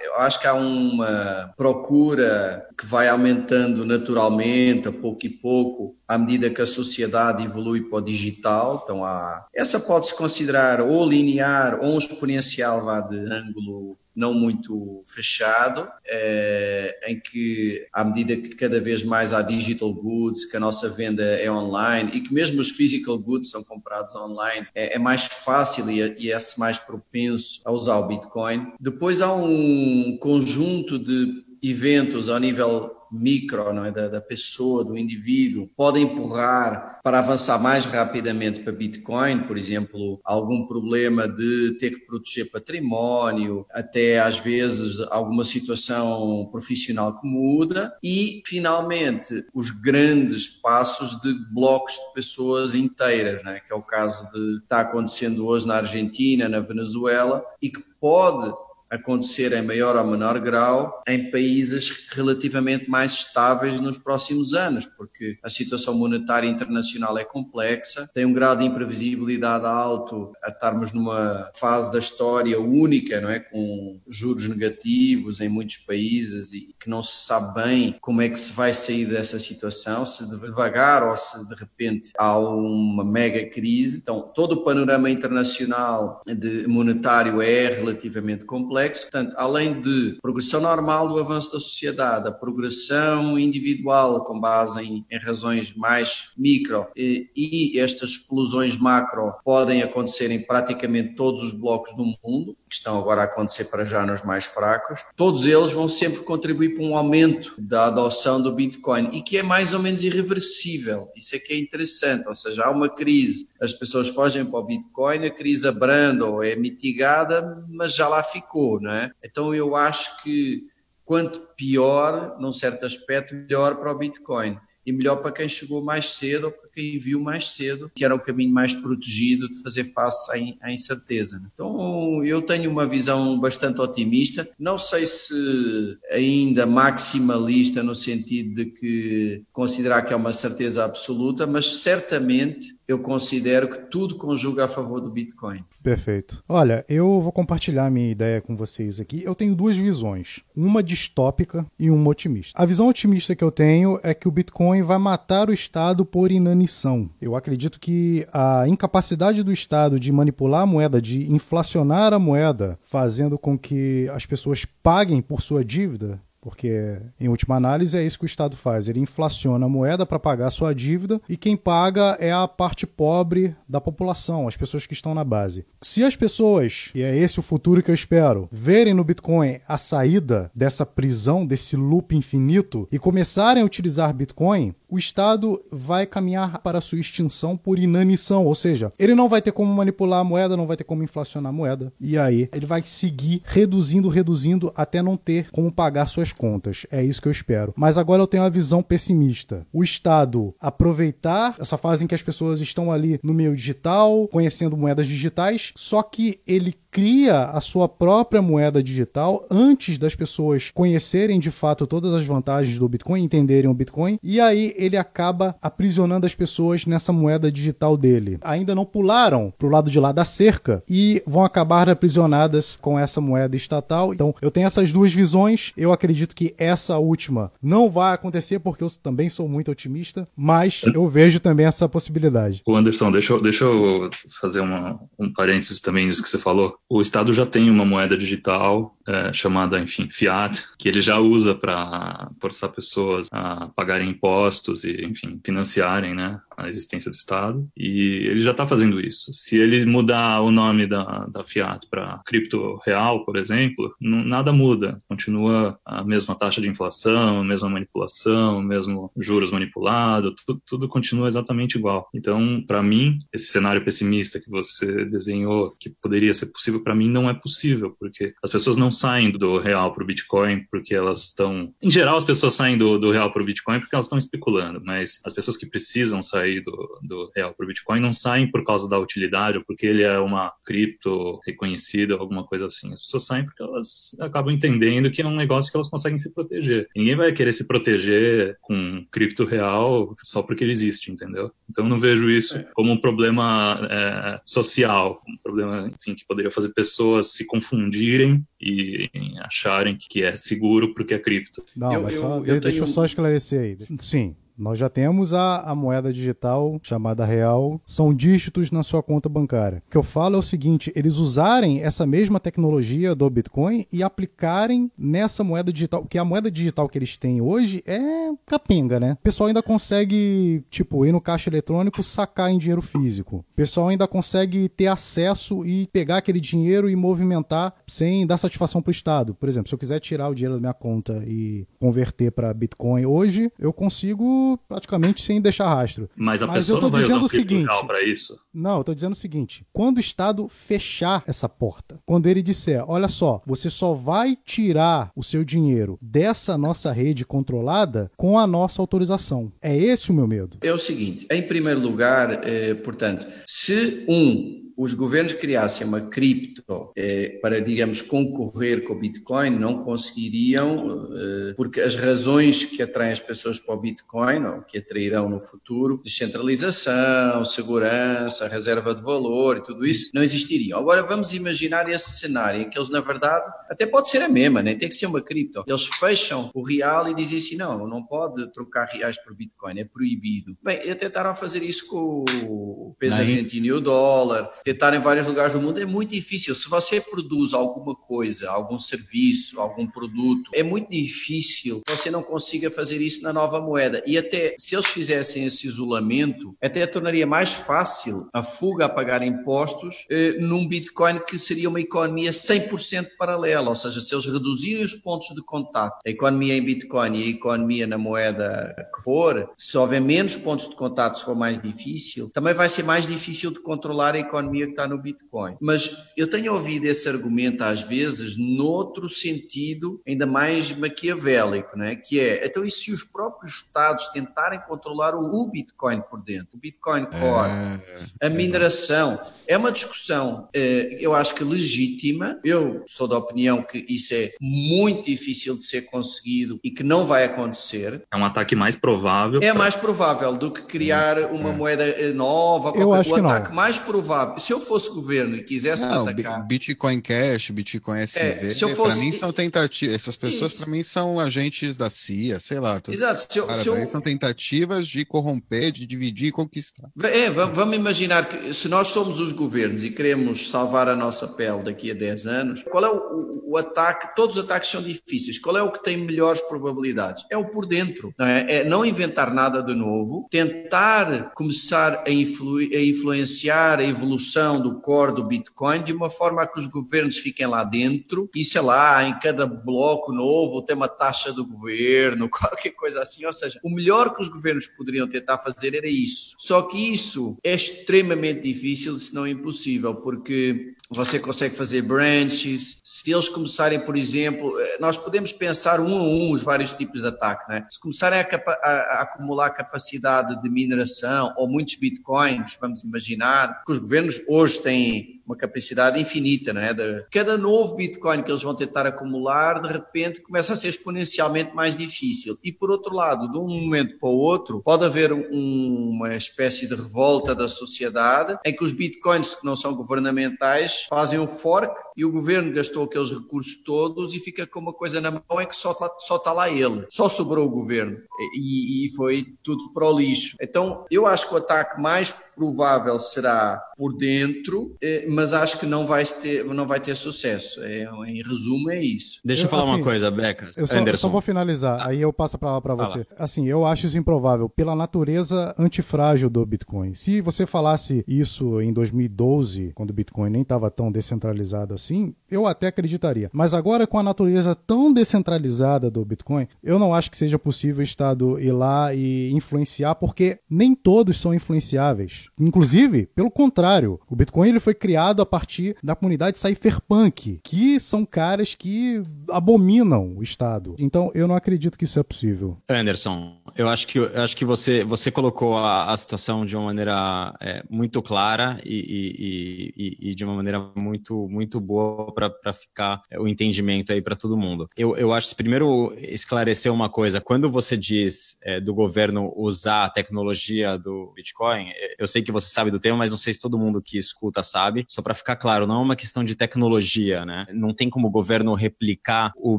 E: Eu acho que há uma procura que vai aumentando naturalmente, a pouco e pouco, à medida que a sociedade evolui para o digital. Então, há, essa pode-se considerar ou linear ou um exponencial vá de ângulo não muito fechado, é, em que, à medida que cada vez mais há digital goods, que a nossa venda é online e que mesmo os physical goods são comprados online, é, é mais fácil e, e é mais propenso a usar o Bitcoin. Depois há um conjunto de eventos ao nível micro, não é? da, da pessoa, do indivíduo, pode empurrar para avançar mais rapidamente para Bitcoin, por exemplo, algum problema de ter que proteger património, até às vezes alguma situação profissional que muda, e finalmente os grandes passos de blocos de pessoas inteiras, né? que é o caso de está acontecendo hoje na Argentina, na Venezuela, e que pode acontecer em maior ou menor grau em países relativamente mais estáveis nos próximos anos, porque a situação monetária internacional é complexa, tem um grau de imprevisibilidade alto a estarmos numa fase da história única, não é, com juros negativos em muitos países e que não se sabe bem como é que se vai sair dessa situação, se devagar ou se de repente há uma mega crise. Então, todo o panorama internacional de monetário é relativamente complexo. Portanto, além de progressão normal do avanço da sociedade, a progressão individual com base em, em razões mais micro e, e estas explosões macro podem acontecer em praticamente todos os blocos do mundo, que estão agora a acontecer para já nos mais fracos. Todos eles vão sempre contribuir para um aumento da adoção do Bitcoin e que é mais ou menos irreversível. Isso é que é interessante, ou seja, há uma crise, as pessoas fogem para o Bitcoin, a crise abranda ou é mitigada, mas já lá ficou não é? Então eu acho que quanto pior, num certo aspecto, melhor para o Bitcoin e melhor para quem chegou mais cedo ou para quem viu mais cedo, que era o caminho mais protegido de fazer face à, incerteza. Então, eu tenho uma visão bastante otimista, não sei se ainda maximalista no sentido de que considerar que é uma certeza absoluta, mas certamente eu considero que tudo conjuga a favor do Bitcoin.
A: Perfeito. Olha, eu vou compartilhar minha ideia com vocês aqui. Eu tenho duas visões, uma distópica e uma otimista. A visão otimista que eu tenho é que o Bitcoin vai matar o Estado por inanição. Eu acredito que a incapacidade do Estado de manipular a moeda, de inflacionar a moeda, fazendo com que as pessoas paguem por sua dívida, porque, em última análise, é isso que o Estado faz. Ele inflaciona a moeda para pagar a sua dívida e quem paga é a parte pobre da população, as pessoas que estão na base. Se as pessoas, e é esse o futuro que eu espero, verem no Bitcoin a saída dessa prisão, desse loop infinito e começarem a utilizar Bitcoin, o Estado vai caminhar para sua extinção por inanição, ou seja, ele não vai ter como manipular a moeda, não vai ter como inflacionar a moeda, e aí ele vai seguir reduzindo, reduzindo até não ter como pagar suas contas. É isso que eu espero. Mas agora eu tenho uma visão pessimista. O Estado aproveitar essa fase em que as pessoas estão ali no meio digital, conhecendo moedas digitais, só que ele cria a sua própria moeda digital antes das pessoas conhecerem de fato todas as vantagens do Bitcoin, entenderem o Bitcoin, e aí ele acaba aprisionando as pessoas nessa moeda digital dele. Ainda não pularam pro lado de lá da cerca e vão acabar aprisionadas com essa moeda estatal. Então, eu tenho essas duas visões. Eu acredito que essa última não vai acontecer porque eu também sou muito otimista, mas eu vejo também essa possibilidade.
D: O Anderson, deixa eu, deixa eu fazer uma, um parênteses também nisso que você falou o Estado já tem uma moeda digital é, chamada, enfim, fiat, que ele já usa para forçar pessoas a pagarem impostos e, enfim, financiarem, né, a existência do Estado. E ele já está fazendo isso. Se ele mudar o nome da, da fiat para cripto real, por exemplo, não, nada muda. Continua a mesma taxa de inflação, a mesma manipulação, o mesmo juros manipulado, tudo, tudo continua exatamente igual. Então, para mim, esse cenário pessimista que você desenhou, que poderia ser possível, para mim não é possível, porque as pessoas não saem do real para o Bitcoin porque elas estão. Em geral, as pessoas saem do, do real para o Bitcoin porque elas estão especulando, mas as pessoas que precisam sair do, do real para o Bitcoin não saem por causa da utilidade ou porque ele é uma cripto reconhecida ou alguma coisa assim. As pessoas saem porque elas acabam entendendo que é um negócio que elas conseguem se proteger. Ninguém vai querer se proteger com cripto real só porque ele existe, entendeu? Então, não vejo isso é. como um problema é, social, um problema, enfim, que poderia fazer pessoas se confundirem e acharem que é seguro porque é cripto.
A: Não, eu, mas só, eu, eu deixa tenho... eu só esclarecer aí. Sim, nós já temos a, a moeda digital chamada real, são dígitos na sua conta bancária. O que eu falo é o seguinte: eles usarem essa mesma tecnologia do Bitcoin e aplicarem nessa moeda digital, porque a moeda digital que eles têm hoje é capenga, né? O pessoal ainda consegue, tipo, ir no caixa eletrônico sacar em dinheiro físico. O pessoal ainda consegue ter acesso e pegar aquele dinheiro e movimentar sem dar satisfação para o Estado. Por exemplo, se eu quiser tirar o dinheiro da minha conta e converter para Bitcoin hoje, eu consigo praticamente sem deixar rastro.
D: Mas a Mas pessoa não vai usar o seguinte, para isso?
A: Não, eu estou dizendo o seguinte: quando o Estado fechar essa porta, quando ele disser, olha só, você só vai tirar o seu dinheiro dessa nossa rede controlada com a nossa autorização. É esse o meu medo.
E: É o seguinte: em primeiro lugar, eh, portanto, se um os governos criassem uma cripto eh, para, digamos, concorrer com o Bitcoin, não conseguiriam, eh, porque as razões que atraem as pessoas para o Bitcoin, ou que atrairão no futuro, descentralização, segurança, reserva de valor e tudo isso, não existiriam. Agora vamos imaginar esse cenário em que eles, na verdade, até pode ser a mesma, nem tem que ser uma cripto. Eles fecham o real e dizem assim: não, não pode trocar reais por Bitcoin, é proibido. Bem, tentaram fazer isso com o peso argentino e o dólar tentar em vários lugares do mundo é muito difícil. Se você produz alguma coisa, algum serviço, algum produto, é muito difícil você não consiga fazer isso na nova moeda. E até se eles fizessem esse isolamento, até tornaria mais fácil a fuga a pagar impostos eh, num Bitcoin que seria uma economia 100% paralela. Ou seja, se eles reduzirem os pontos de contato, a economia em Bitcoin e a economia na moeda que for, se houver menos pontos de contato, se for mais difícil, também vai ser mais difícil de controlar a economia economia que está no Bitcoin. Mas eu tenho ouvido esse argumento às vezes noutro sentido ainda mais maquiavélico, né? que é, então e se os próprios Estados tentarem controlar o Bitcoin por dentro, o Bitcoin Core, é, a mineração, é uma discussão, eh, eu acho que legítima, eu sou da opinião que isso é muito difícil de ser conseguido e que não vai acontecer.
D: É um ataque mais provável.
E: É pra... mais provável do que criar uma é. moeda eh, nova,
A: eu acho
E: o
A: que
E: ataque
A: não.
E: mais provável se eu fosse governo e quisesse não, atacar...
B: Bitcoin Cash, Bitcoin SV, é, fosse... para mim são tentativas. Essas pessoas para mim são agentes da CIA, sei lá.
E: Exato. Se eu, se eu...
B: são tentativas de corromper, de dividir e conquistar.
E: É, vamos imaginar que se nós somos os governos e queremos salvar a nossa pele daqui a 10 anos, qual é o, o, o ataque? Todos os ataques são difíceis. Qual é o que tem melhores probabilidades? É o por dentro. Não é? é não inventar nada de novo, tentar começar a, influ, a influenciar a evolução do core do Bitcoin de uma forma a que os governos fiquem lá dentro e, sei lá, em cada bloco novo tem uma taxa do governo, qualquer coisa assim. Ou seja, o melhor que os governos poderiam tentar fazer era isso. Só que isso é extremamente difícil, se não impossível, porque você consegue fazer branches. Se eles começarem, por exemplo, eh, nós podemos pensar um a um os vários tipos de ataque, né? Se começarem a, a, a, acumular capacidade de mineração ou muitos bitcoins, vamos imaginar, que os governos hoje têm uma capacidade infinita, não é? De, cada novo Bitcoin que eles vão tentar acumular, de repente começa a ser exponencialmente mais difícil. E por outro lado, de um momento para o outro, pode haver um, uma espécie de revolta da sociedade em que os Bitcoins que não são governamentais fazem um fork e o governo gastou aqueles recursos todos e fica com uma coisa na mão é que só está só tá lá ele, só sobrou o governo e, e foi tudo para o lixo. Então, eu acho que o ataque mais provável será por dentro, eh, mas acho que não vai ter, não vai ter sucesso. É, em resumo, é isso.
C: Deixa eu, eu falar assim, uma coisa, Beca.
A: Eu só, eu só vou finalizar, ah. aí eu passo a palavra para você. Assim, eu acho isso improvável pela natureza antifrágil do Bitcoin. Se você falasse isso em 2012, quando o Bitcoin nem estava tão descentralizado assim, eu até acreditaria. Mas agora, com a natureza tão descentralizada do Bitcoin, eu não acho que seja possível o Estado ir lá e influenciar, porque nem todos são influenciáveis. Inclusive, pelo contrário, o Bitcoin ele foi criado criado a partir da comunidade cypherpunk, que são caras que abominam o Estado. Então, eu não acredito que isso é possível.
C: Anderson, eu acho que, eu acho que você, você colocou a, a situação de uma maneira é, muito clara e, e, e, e, de uma maneira muito, muito boa para ficar o entendimento aí para todo mundo. Eu, eu acho que primeiro esclarecer uma coisa. Quando você diz é, do governo usar a tecnologia do Bitcoin, é, eu sei que você sabe do tema, mas não sei se todo mundo que escuta sabe. Só para ficar claro, não é uma questão de tecnologia, né? Não tem como o governo replicar o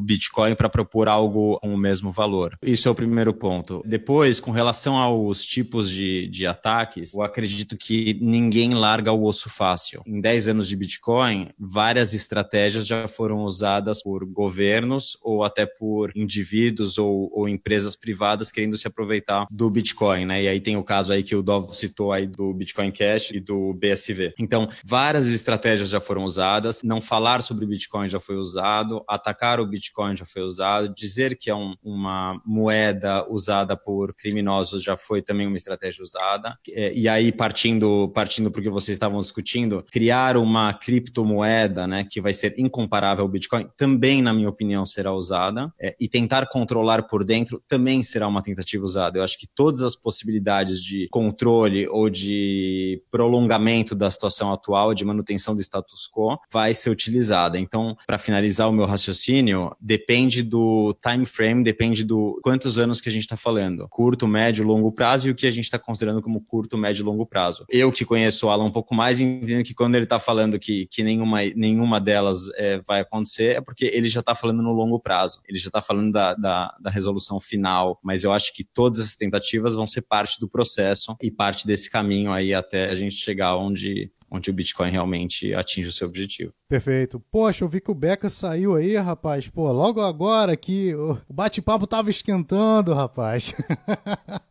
C: Bitcoin para propor algo com o mesmo valor. Isso é o primeiro ponto. Depois, com relação aos tipos de, de ataques, eu acredito que ninguém larga o osso fácil. Em 10 anos de Bitcoin, várias estratégias já foram usadas por governos ou até por indivíduos ou, ou empresas privadas querendo se aproveitar do Bitcoin, né? E aí tem o caso aí que o Dov citou aí do Bitcoin Cash e do BSV. Então, várias estratégias já foram usadas. Não falar sobre Bitcoin já foi usado, atacar o Bitcoin já foi usado, dizer que é um, uma moeda usada por criminosos já foi também uma estratégia usada. É, e aí, partindo partindo para o que vocês estavam discutindo, criar uma criptomoeda, né, que vai ser incomparável ao Bitcoin, também, na minha opinião, será usada. É, e tentar controlar por dentro também será uma tentativa usada. Eu acho que todas as possibilidades de controle ou de prolongamento da situação atual, de manutenção do status quo, vai ser utilizada. Então, para finalizar o meu raciocínio, depende do time frame, depende do quantos anos que a gente está falando. Curto, médio, longo prazo e o que a gente está considerando como curto, médio e longo prazo. Eu que conheço o Alan um pouco mais, entendo que quando ele está falando que, que nenhuma, nenhuma delas é, vai acontecer, é porque ele já está falando no longo prazo. Ele já está falando da, da, da resolução final, mas eu acho que todas essas tentativas vão ser parte do processo e parte desse caminho aí até a gente chegar onde onde o Bitcoin realmente atinge o seu objetivo.
A: Perfeito. Poxa, eu vi que o Beca saiu aí, rapaz. Pô, logo agora que o bate-papo tava esquentando, rapaz.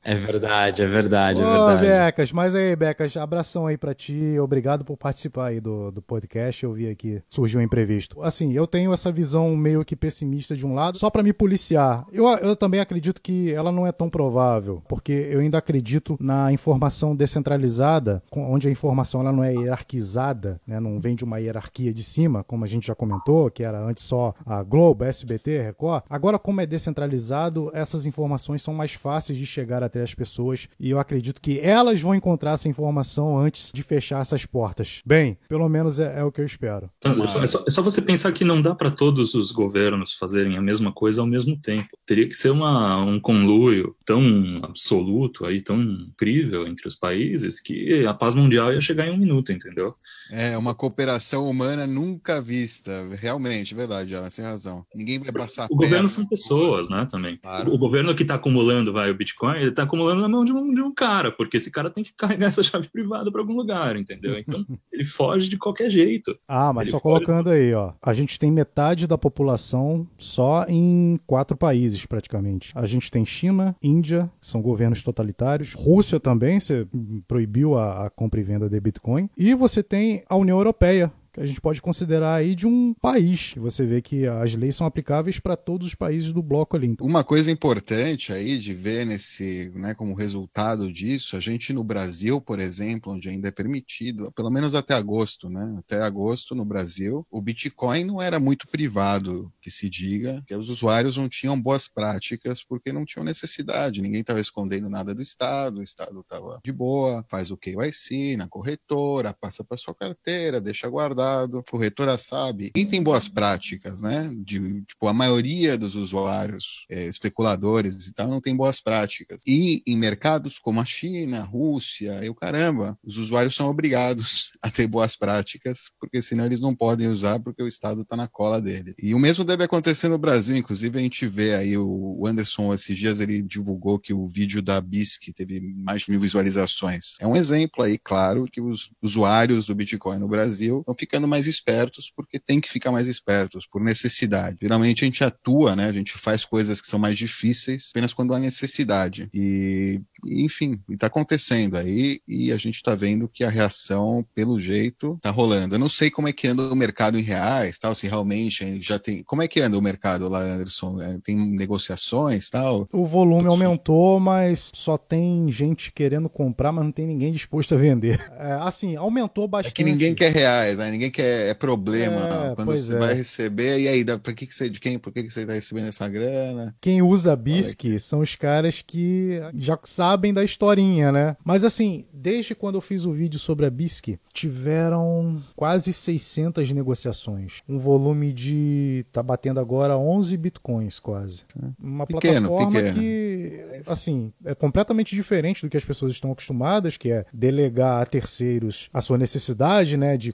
C: é verdade, é verdade,
A: Ô,
C: é verdade.
A: Becas, mas aí, Becas, abração aí para ti. Obrigado por participar aí do, do podcast. Eu vi aqui, surgiu um imprevisto. Assim, eu tenho essa visão meio que pessimista de um lado, só para me policiar. Eu, eu também acredito que ela não é tão provável, porque eu ainda acredito na informação descentralizada, onde a informação ela não é hierarquizada, né? não vem de uma hierarquia de cima, como a gente já comentou, que era antes só a Globo, SBT, Record. Agora, como é descentralizado, essas informações são mais fáceis de chegar até as pessoas e eu acredito que elas vão encontrar essa informação antes de fechar essas portas. Bem, pelo menos é, é o que eu espero.
D: Anderson, é, só, é só você pensar que não dá para todos os governos fazerem a mesma coisa ao mesmo tempo. Teria que ser uma, um conluio tão absoluto, aí, tão incrível entre os países que a paz mundial ia chegar em um minuto entendeu?
B: É, uma cooperação humana nunca vista. Realmente, verdade, Alan, sem razão. Ninguém vai passar.
D: O governo são pessoas, né, também. Claro. O, governo que está acumulando vai, o Bitcoin, ele está acumulando na mão de um, de um cara, porque esse cara tem que carregar essa chave privada para algum lugar, entendeu? Então, ele foge de qualquer jeito.
A: Ah, mas
D: ele
A: só colocando de... aí, ó. A gente tem metade da população só em quatro países, praticamente. A gente tem China, Índia, que são governos totalitários. Rússia também, você proibiu a, a compra e venda de Bitcoin. E você tem a União Europeia, que a gente pode considerar aí de um país. Você vê que as leis são aplicáveis para todos os países do bloco ali.
B: Uma coisa importante aí de ver nesse, né, como resultado disso, a gente no Brasil, por exemplo, onde ainda é permitido, pelo menos até agosto, né? Até agosto no Brasil, o Bitcoin não era muito privado, que se diga, que os usuários não tinham boas práticas porque não tinham necessidade, ninguém estava escondendo nada do Estado, o Estado estava de boa, faz o KYC na corretora, passa para sua carteira, deixa guardar a corretora sabe. Quem tem boas práticas, né? De, tipo, a maioria dos usuários, é, especuladores e tal, não tem boas práticas. E em mercados como a China, a Rússia e o caramba, os usuários são obrigados a ter boas práticas, porque senão eles não podem usar porque o Estado está na cola dele. E o mesmo deve acontecer no Brasil, inclusive a gente vê aí o Anderson, esses dias ele divulgou que o vídeo da BISC teve mais de mil visualizações. É um exemplo aí, claro, que os usuários do Bitcoin no Brasil vão ficar ficando mais espertos, porque tem que ficar mais espertos, por necessidade. Geralmente a gente atua, né? A gente faz coisas que são mais difíceis apenas quando há necessidade. E, enfim, está acontecendo aí e a gente está vendo que a reação, pelo jeito, está rolando. Eu não sei como é que anda o mercado em reais, tal, se realmente já tem. Como é que anda o mercado lá, Anderson? É, tem negociações tal?
A: O volume aumentou, mas só tem gente querendo comprar, mas não tem ninguém disposto a vender. É, assim, aumentou bastante.
B: É que ninguém quer reais, né? Ninguém quer é problema. É, Quando você é. vai receber, e aí, para que, que você de quem? Por que, que você está recebendo essa grana?
A: Quem usa BISC são os caras que já sabem da historinha, né? Mas assim, desde quando eu fiz o vídeo sobre a BISC, tiveram quase 600 negociações. Um volume de tá batendo agora 11 bitcoins quase. Uma pequeno, plataforma pequeno. que assim, é completamente diferente do que as pessoas estão acostumadas, que é delegar a terceiros a sua necessidade, né, de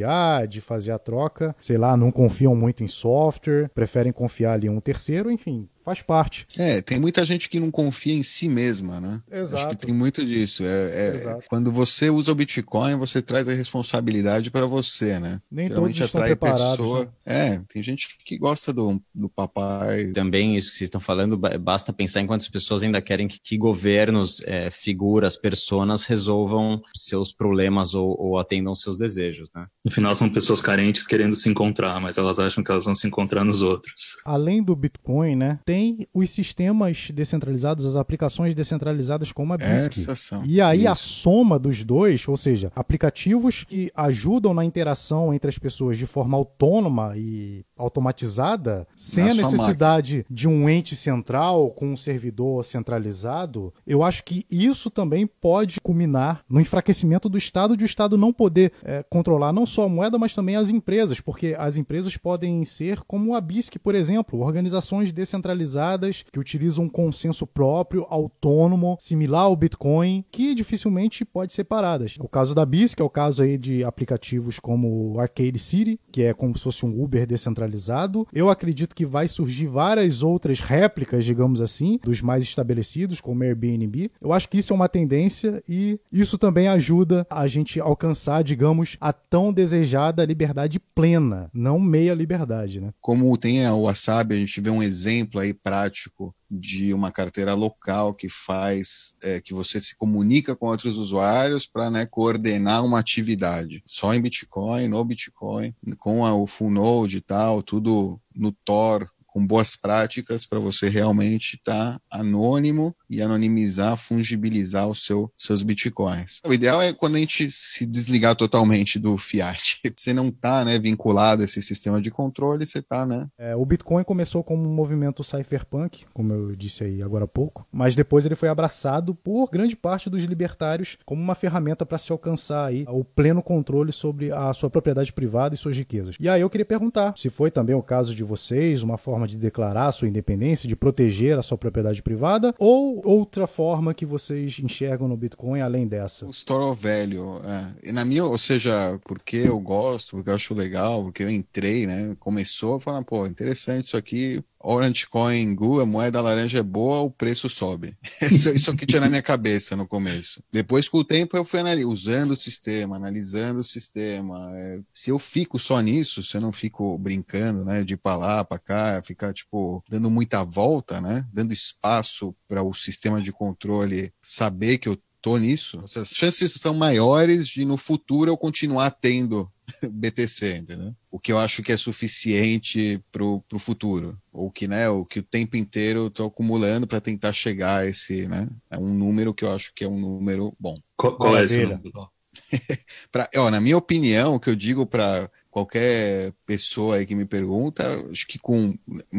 A: custodiar, de fazer a troca. Sei lá, não confiam muito em software, preferem confiar ali um terceiro, enfim, faz parte.
B: É, tem muita gente que não confia em si mesma, né?
A: Exato.
B: Acho que tem muito disso. É, é quando você usa o Bitcoin, você traz a responsabilidade para você, né?
A: Nem Geralmente todos estão preparados. Pessoa... Né?
B: É, tem gente que gosta do, do papai.
C: Também isso que vocês estão falando, basta pensar em quantas pessoas ainda querem que, que governos, é, figuras, personas resolvam seus problemas ou, ou atendam seus desejos, né?
D: No final são pessoas carentes querendo se encontrar, mas elas acham que elas vão se encontrar nos outros.
A: Além do Bitcoin, né? tem os sistemas descentralizados, as aplicações descentralizadas como a BISC. E aí Isso. a soma dos dois, ou seja, aplicativos que ajudam na interação entre as pessoas de forma autônoma e automatizada, sem na a necessidade de um ente central com um servidor centralizado, eu acho que isso também pode culminar no enfraquecimento do Estado de o Estado não poder é, controlar não só a moeda, mas também as empresas, porque as empresas podem ser como a BISC, por exemplo, organizações descentralizadas descentralizadas que utilizam um consenso próprio, autônomo, similar ao Bitcoin, que dificilmente pode ser paradas. O caso da BISC é o caso aí de aplicativos como o Arcade City, que é como se fosse um Uber descentralizado. Eu acredito que vai surgir várias outras réplicas, digamos assim, dos mais estabelecidos, como Airbnb. Eu acho que isso é uma tendência e isso também ajuda a gente alcançar, digamos, a tão desejada liberdade plena, não meia liberdade, né?
B: Como tem a Wasabi, a gente vê um exemplo aí prático de uma carteira local que faz é, que você se comunica com outros usuários para né, coordenar uma atividade. Só em Bitcoin, no Bitcoin, com a, o full node e tal, tudo no Tor, com boas práticas para você realmente estar tá anônimo e anonimizar, fungibilizar os seu, seus bitcoins. O ideal é quando a gente se desligar totalmente do fiat. Você não está né, vinculado a esse sistema de controle, você está, né?
A: É, o Bitcoin começou como um movimento cypherpunk, como eu disse aí agora há pouco, mas depois ele foi abraçado por grande parte dos libertários como uma ferramenta para se alcançar aí o pleno controle sobre a sua propriedade privada e suas riquezas. E aí eu queria perguntar se foi também o caso de vocês, uma forma de declarar a sua independência, de proteger a sua propriedade privada, ou outra forma que vocês enxergam no Bitcoin além dessa?
B: O Store Value. É. Na minha, ou seja, porque eu gosto, porque eu acho legal, porque eu entrei, né? Começou falando, pô, interessante isso aqui, Orange Coin Gu, a moeda laranja é boa, o preço sobe. Isso, isso que tinha na minha cabeça no começo. Depois, com o tempo, eu fui usando o sistema, analisando o sistema. É, se eu fico só nisso, se eu não fico brincando, né, de ir pra lá, pra cá, ficar, tipo, dando muita volta, né, dando espaço para o sistema de controle saber que eu tô nisso, as chances são maiores de no futuro eu continuar tendo BTC, entendeu? O que eu acho que é suficiente para o futuro, ou que, né, o que o tempo inteiro eu estou acumulando para tentar chegar a esse, né, é um número que eu acho que é um número bom.
D: Qual, qual é esse número?
B: pra, ó, na minha opinião, o que eu digo para qualquer pessoa aí que me pergunta, acho que com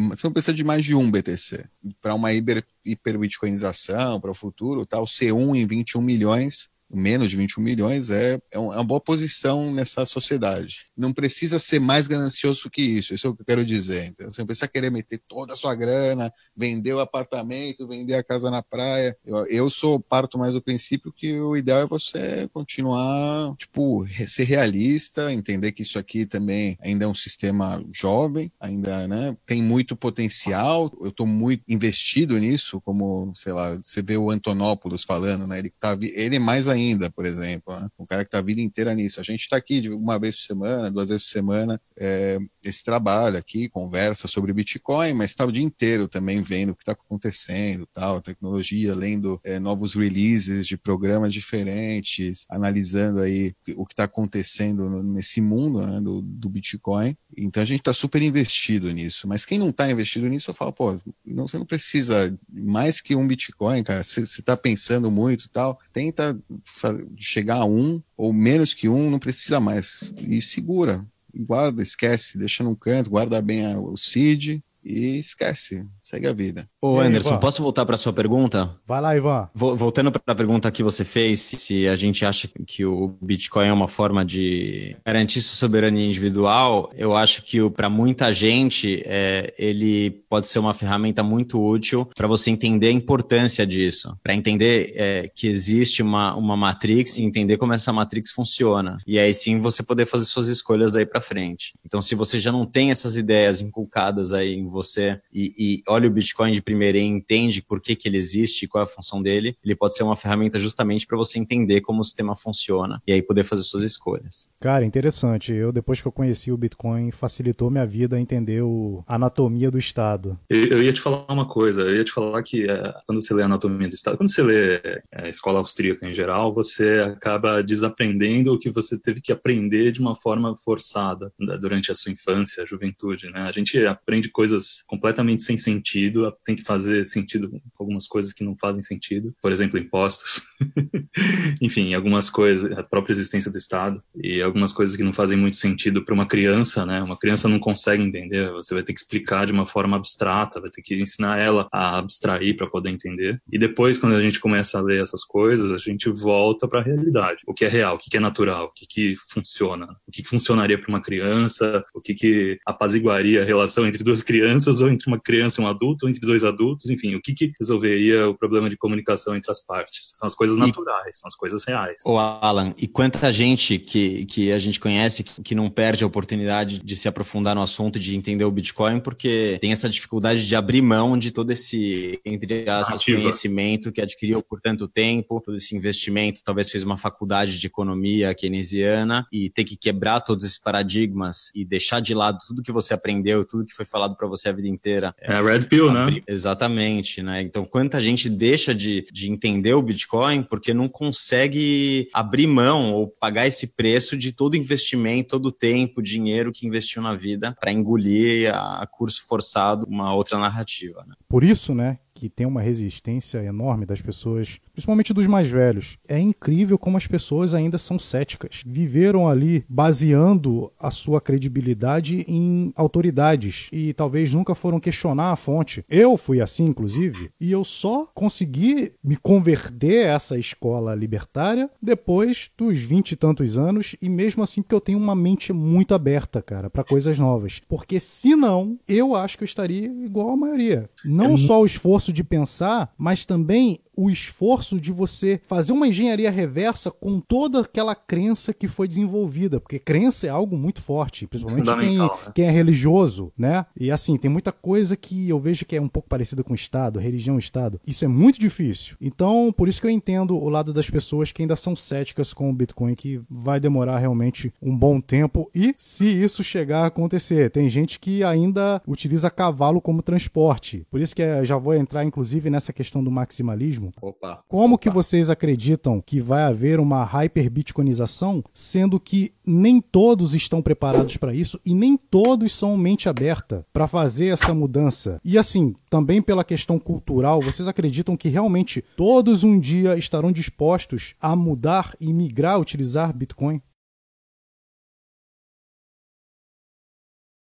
B: você não precisa de mais de um BTC para uma hiper, hiper bitcoinização para o futuro, tá? O C1 em 21 milhões menos de 21 milhões, é, é, é uma boa posição nessa sociedade. Não precisa ser mais ganancioso que isso, isso é o que eu quero dizer. Então, você não precisa querer meter toda a sua grana, vender o apartamento, vender a casa na praia. Eu, eu sou, parto mais do princípio que o ideal é você continuar, tipo, ser realista, entender que isso aqui também ainda é um sistema jovem, ainda, né, tem muito potencial. Eu estou muito investido nisso, como, sei lá, você vê o Antonopoulos falando, né, ele, tá, ele é mais ainda ainda, por exemplo. Né? Um cara que está a vida inteira nisso. A gente está aqui uma vez por semana, duas vezes por semana, é, esse trabalho aqui, conversa sobre Bitcoin, mas está o dia inteiro também vendo o que está acontecendo, tal, tecnologia, lendo é, novos releases de programas diferentes, analisando aí o que está acontecendo nesse mundo né, do, do Bitcoin. Então a gente está super investido nisso. Mas quem não está investido nisso, eu falo, pô, não, você não precisa mais que um Bitcoin, cara. Você está pensando muito e tal, tenta chegar a um ou menos que um, não precisa mais. E segura, guarda, esquece, deixa num canto, guarda bem o seed e esquece, segue a vida.
C: Ô, Anderson, posso voltar para sua pergunta?
A: Vai lá, Ivan.
C: Voltando para a pergunta que você fez, se a gente acha que o Bitcoin é uma forma de garantir sua soberania individual, eu acho que para muita gente é, ele pode ser uma ferramenta muito útil para você entender a importância disso, para entender é, que existe uma, uma matrix e entender como essa matrix funciona. E aí sim você poder fazer suas escolhas daí para frente. Então, se você já não tem essas ideias inculcadas aí em você e, e olha o Bitcoin de primeira e entende por que, que ele existe e qual é a função dele, ele pode ser uma ferramenta justamente para você entender como o sistema funciona e aí poder fazer suas escolhas.
A: Cara, interessante. Eu, depois que eu conheci o Bitcoin, facilitou minha vida a entender o, a anatomia do Estado.
D: Eu, eu, ia te falar uma coisa, eu ia te falar que é, quando você lê a anatomia do Estado, quando você lê é, a escola austríaca em geral, você acaba desaprendendo o que você teve que aprender de uma forma forçada né, durante a sua infância, a juventude, né? A gente aprende coisas completamente sem sentido, tem que fazer sentido com algumas coisas que não fazem sentido, por exemplo, impostos. Enfim, algumas coisas, a própria existência do Estado e algumas coisas que não fazem muito sentido para uma criança, né? Uma criança não consegue entender, você vai ter que explicar de uma forma abstrata, vai ter que ensinar ela a abstrair para poder entender. E depois, quando a gente começa a ler essas coisas, a gente volta para a realidade. O que é real, o que é natural, o que, que funciona, o que funcionaria para uma criança, o que, que apaziguaria a relação entre duas crianças ou entre uma criança e um adulto, entre dois adultos, enfim, o que, que resolveria o problema de comunicação entre as partes. São as coisas naturais, são as coisas reais.
C: Ô, Alan, e quanta gente que, que a gente conhece que não perde a oportunidade de se aprofundar no assunto, de entender o Bitcoin, porque tem essa dificuldade de abrir mão de todo esse, entre aspas, conhecimento que adquiriu por tanto tempo, todo esse investimento, talvez fez uma faculdade de economia keynesiana e ter que quebrar todos esses paradigmas e deixar de lado tudo que você aprendeu, tudo que foi falado para você a vida inteira.
D: É a Red Pill, né?
C: Exatamente, né? Então, quanta gente deixa de, de entender o Bitcoin porque não consegue abrir mão ou pagar esse preço de todo investimento, todo o tempo, dinheiro que investiu na vida para engolir a curso forçado uma outra narrativa. Né?
A: Por isso, né, que tem uma resistência enorme das pessoas, principalmente dos mais velhos. É incrível como as pessoas ainda são céticas. Viveram ali baseando a sua credibilidade em autoridades e talvez nunca foram questionar a fonte. Eu fui assim, inclusive, e eu só consegui me converter a essa escola libertária depois dos vinte e tantos anos e mesmo assim porque eu tenho uma mente muito aberta, cara, para coisas novas. Porque se não, eu acho que eu estaria igual a maioria. Não é só o esforço esforço de pensar, mas também o esforço de você fazer uma engenharia reversa com toda aquela crença que foi desenvolvida, porque crença é algo muito forte, principalmente quem, né? quem, é religioso, né? E assim, tem muita coisa que eu vejo que é um pouco parecida com o Estado, religião e Estado. Isso é muito difícil. Então, por isso que eu entendo o lado das pessoas que ainda são céticas com o Bitcoin, que vai demorar realmente um bom tempo. E se isso chegar a acontecer, tem gente que ainda utiliza cavalo como transporte. Por isso que eh, já vou entrar, inclusive, nessa questão do maximalismo
C: Opa.
A: Como
C: Opa.
A: que vocês acreditam que vai haver uma hyperbitcoinização, sendo que nem todos estão preparados para isso e nem todos são mente aberta para fazer essa mudança? E assim, também pela questão cultural, vocês acreditam que realmente todos um dia estarão dispostos a mudar e migrar, utilizar Bitcoin?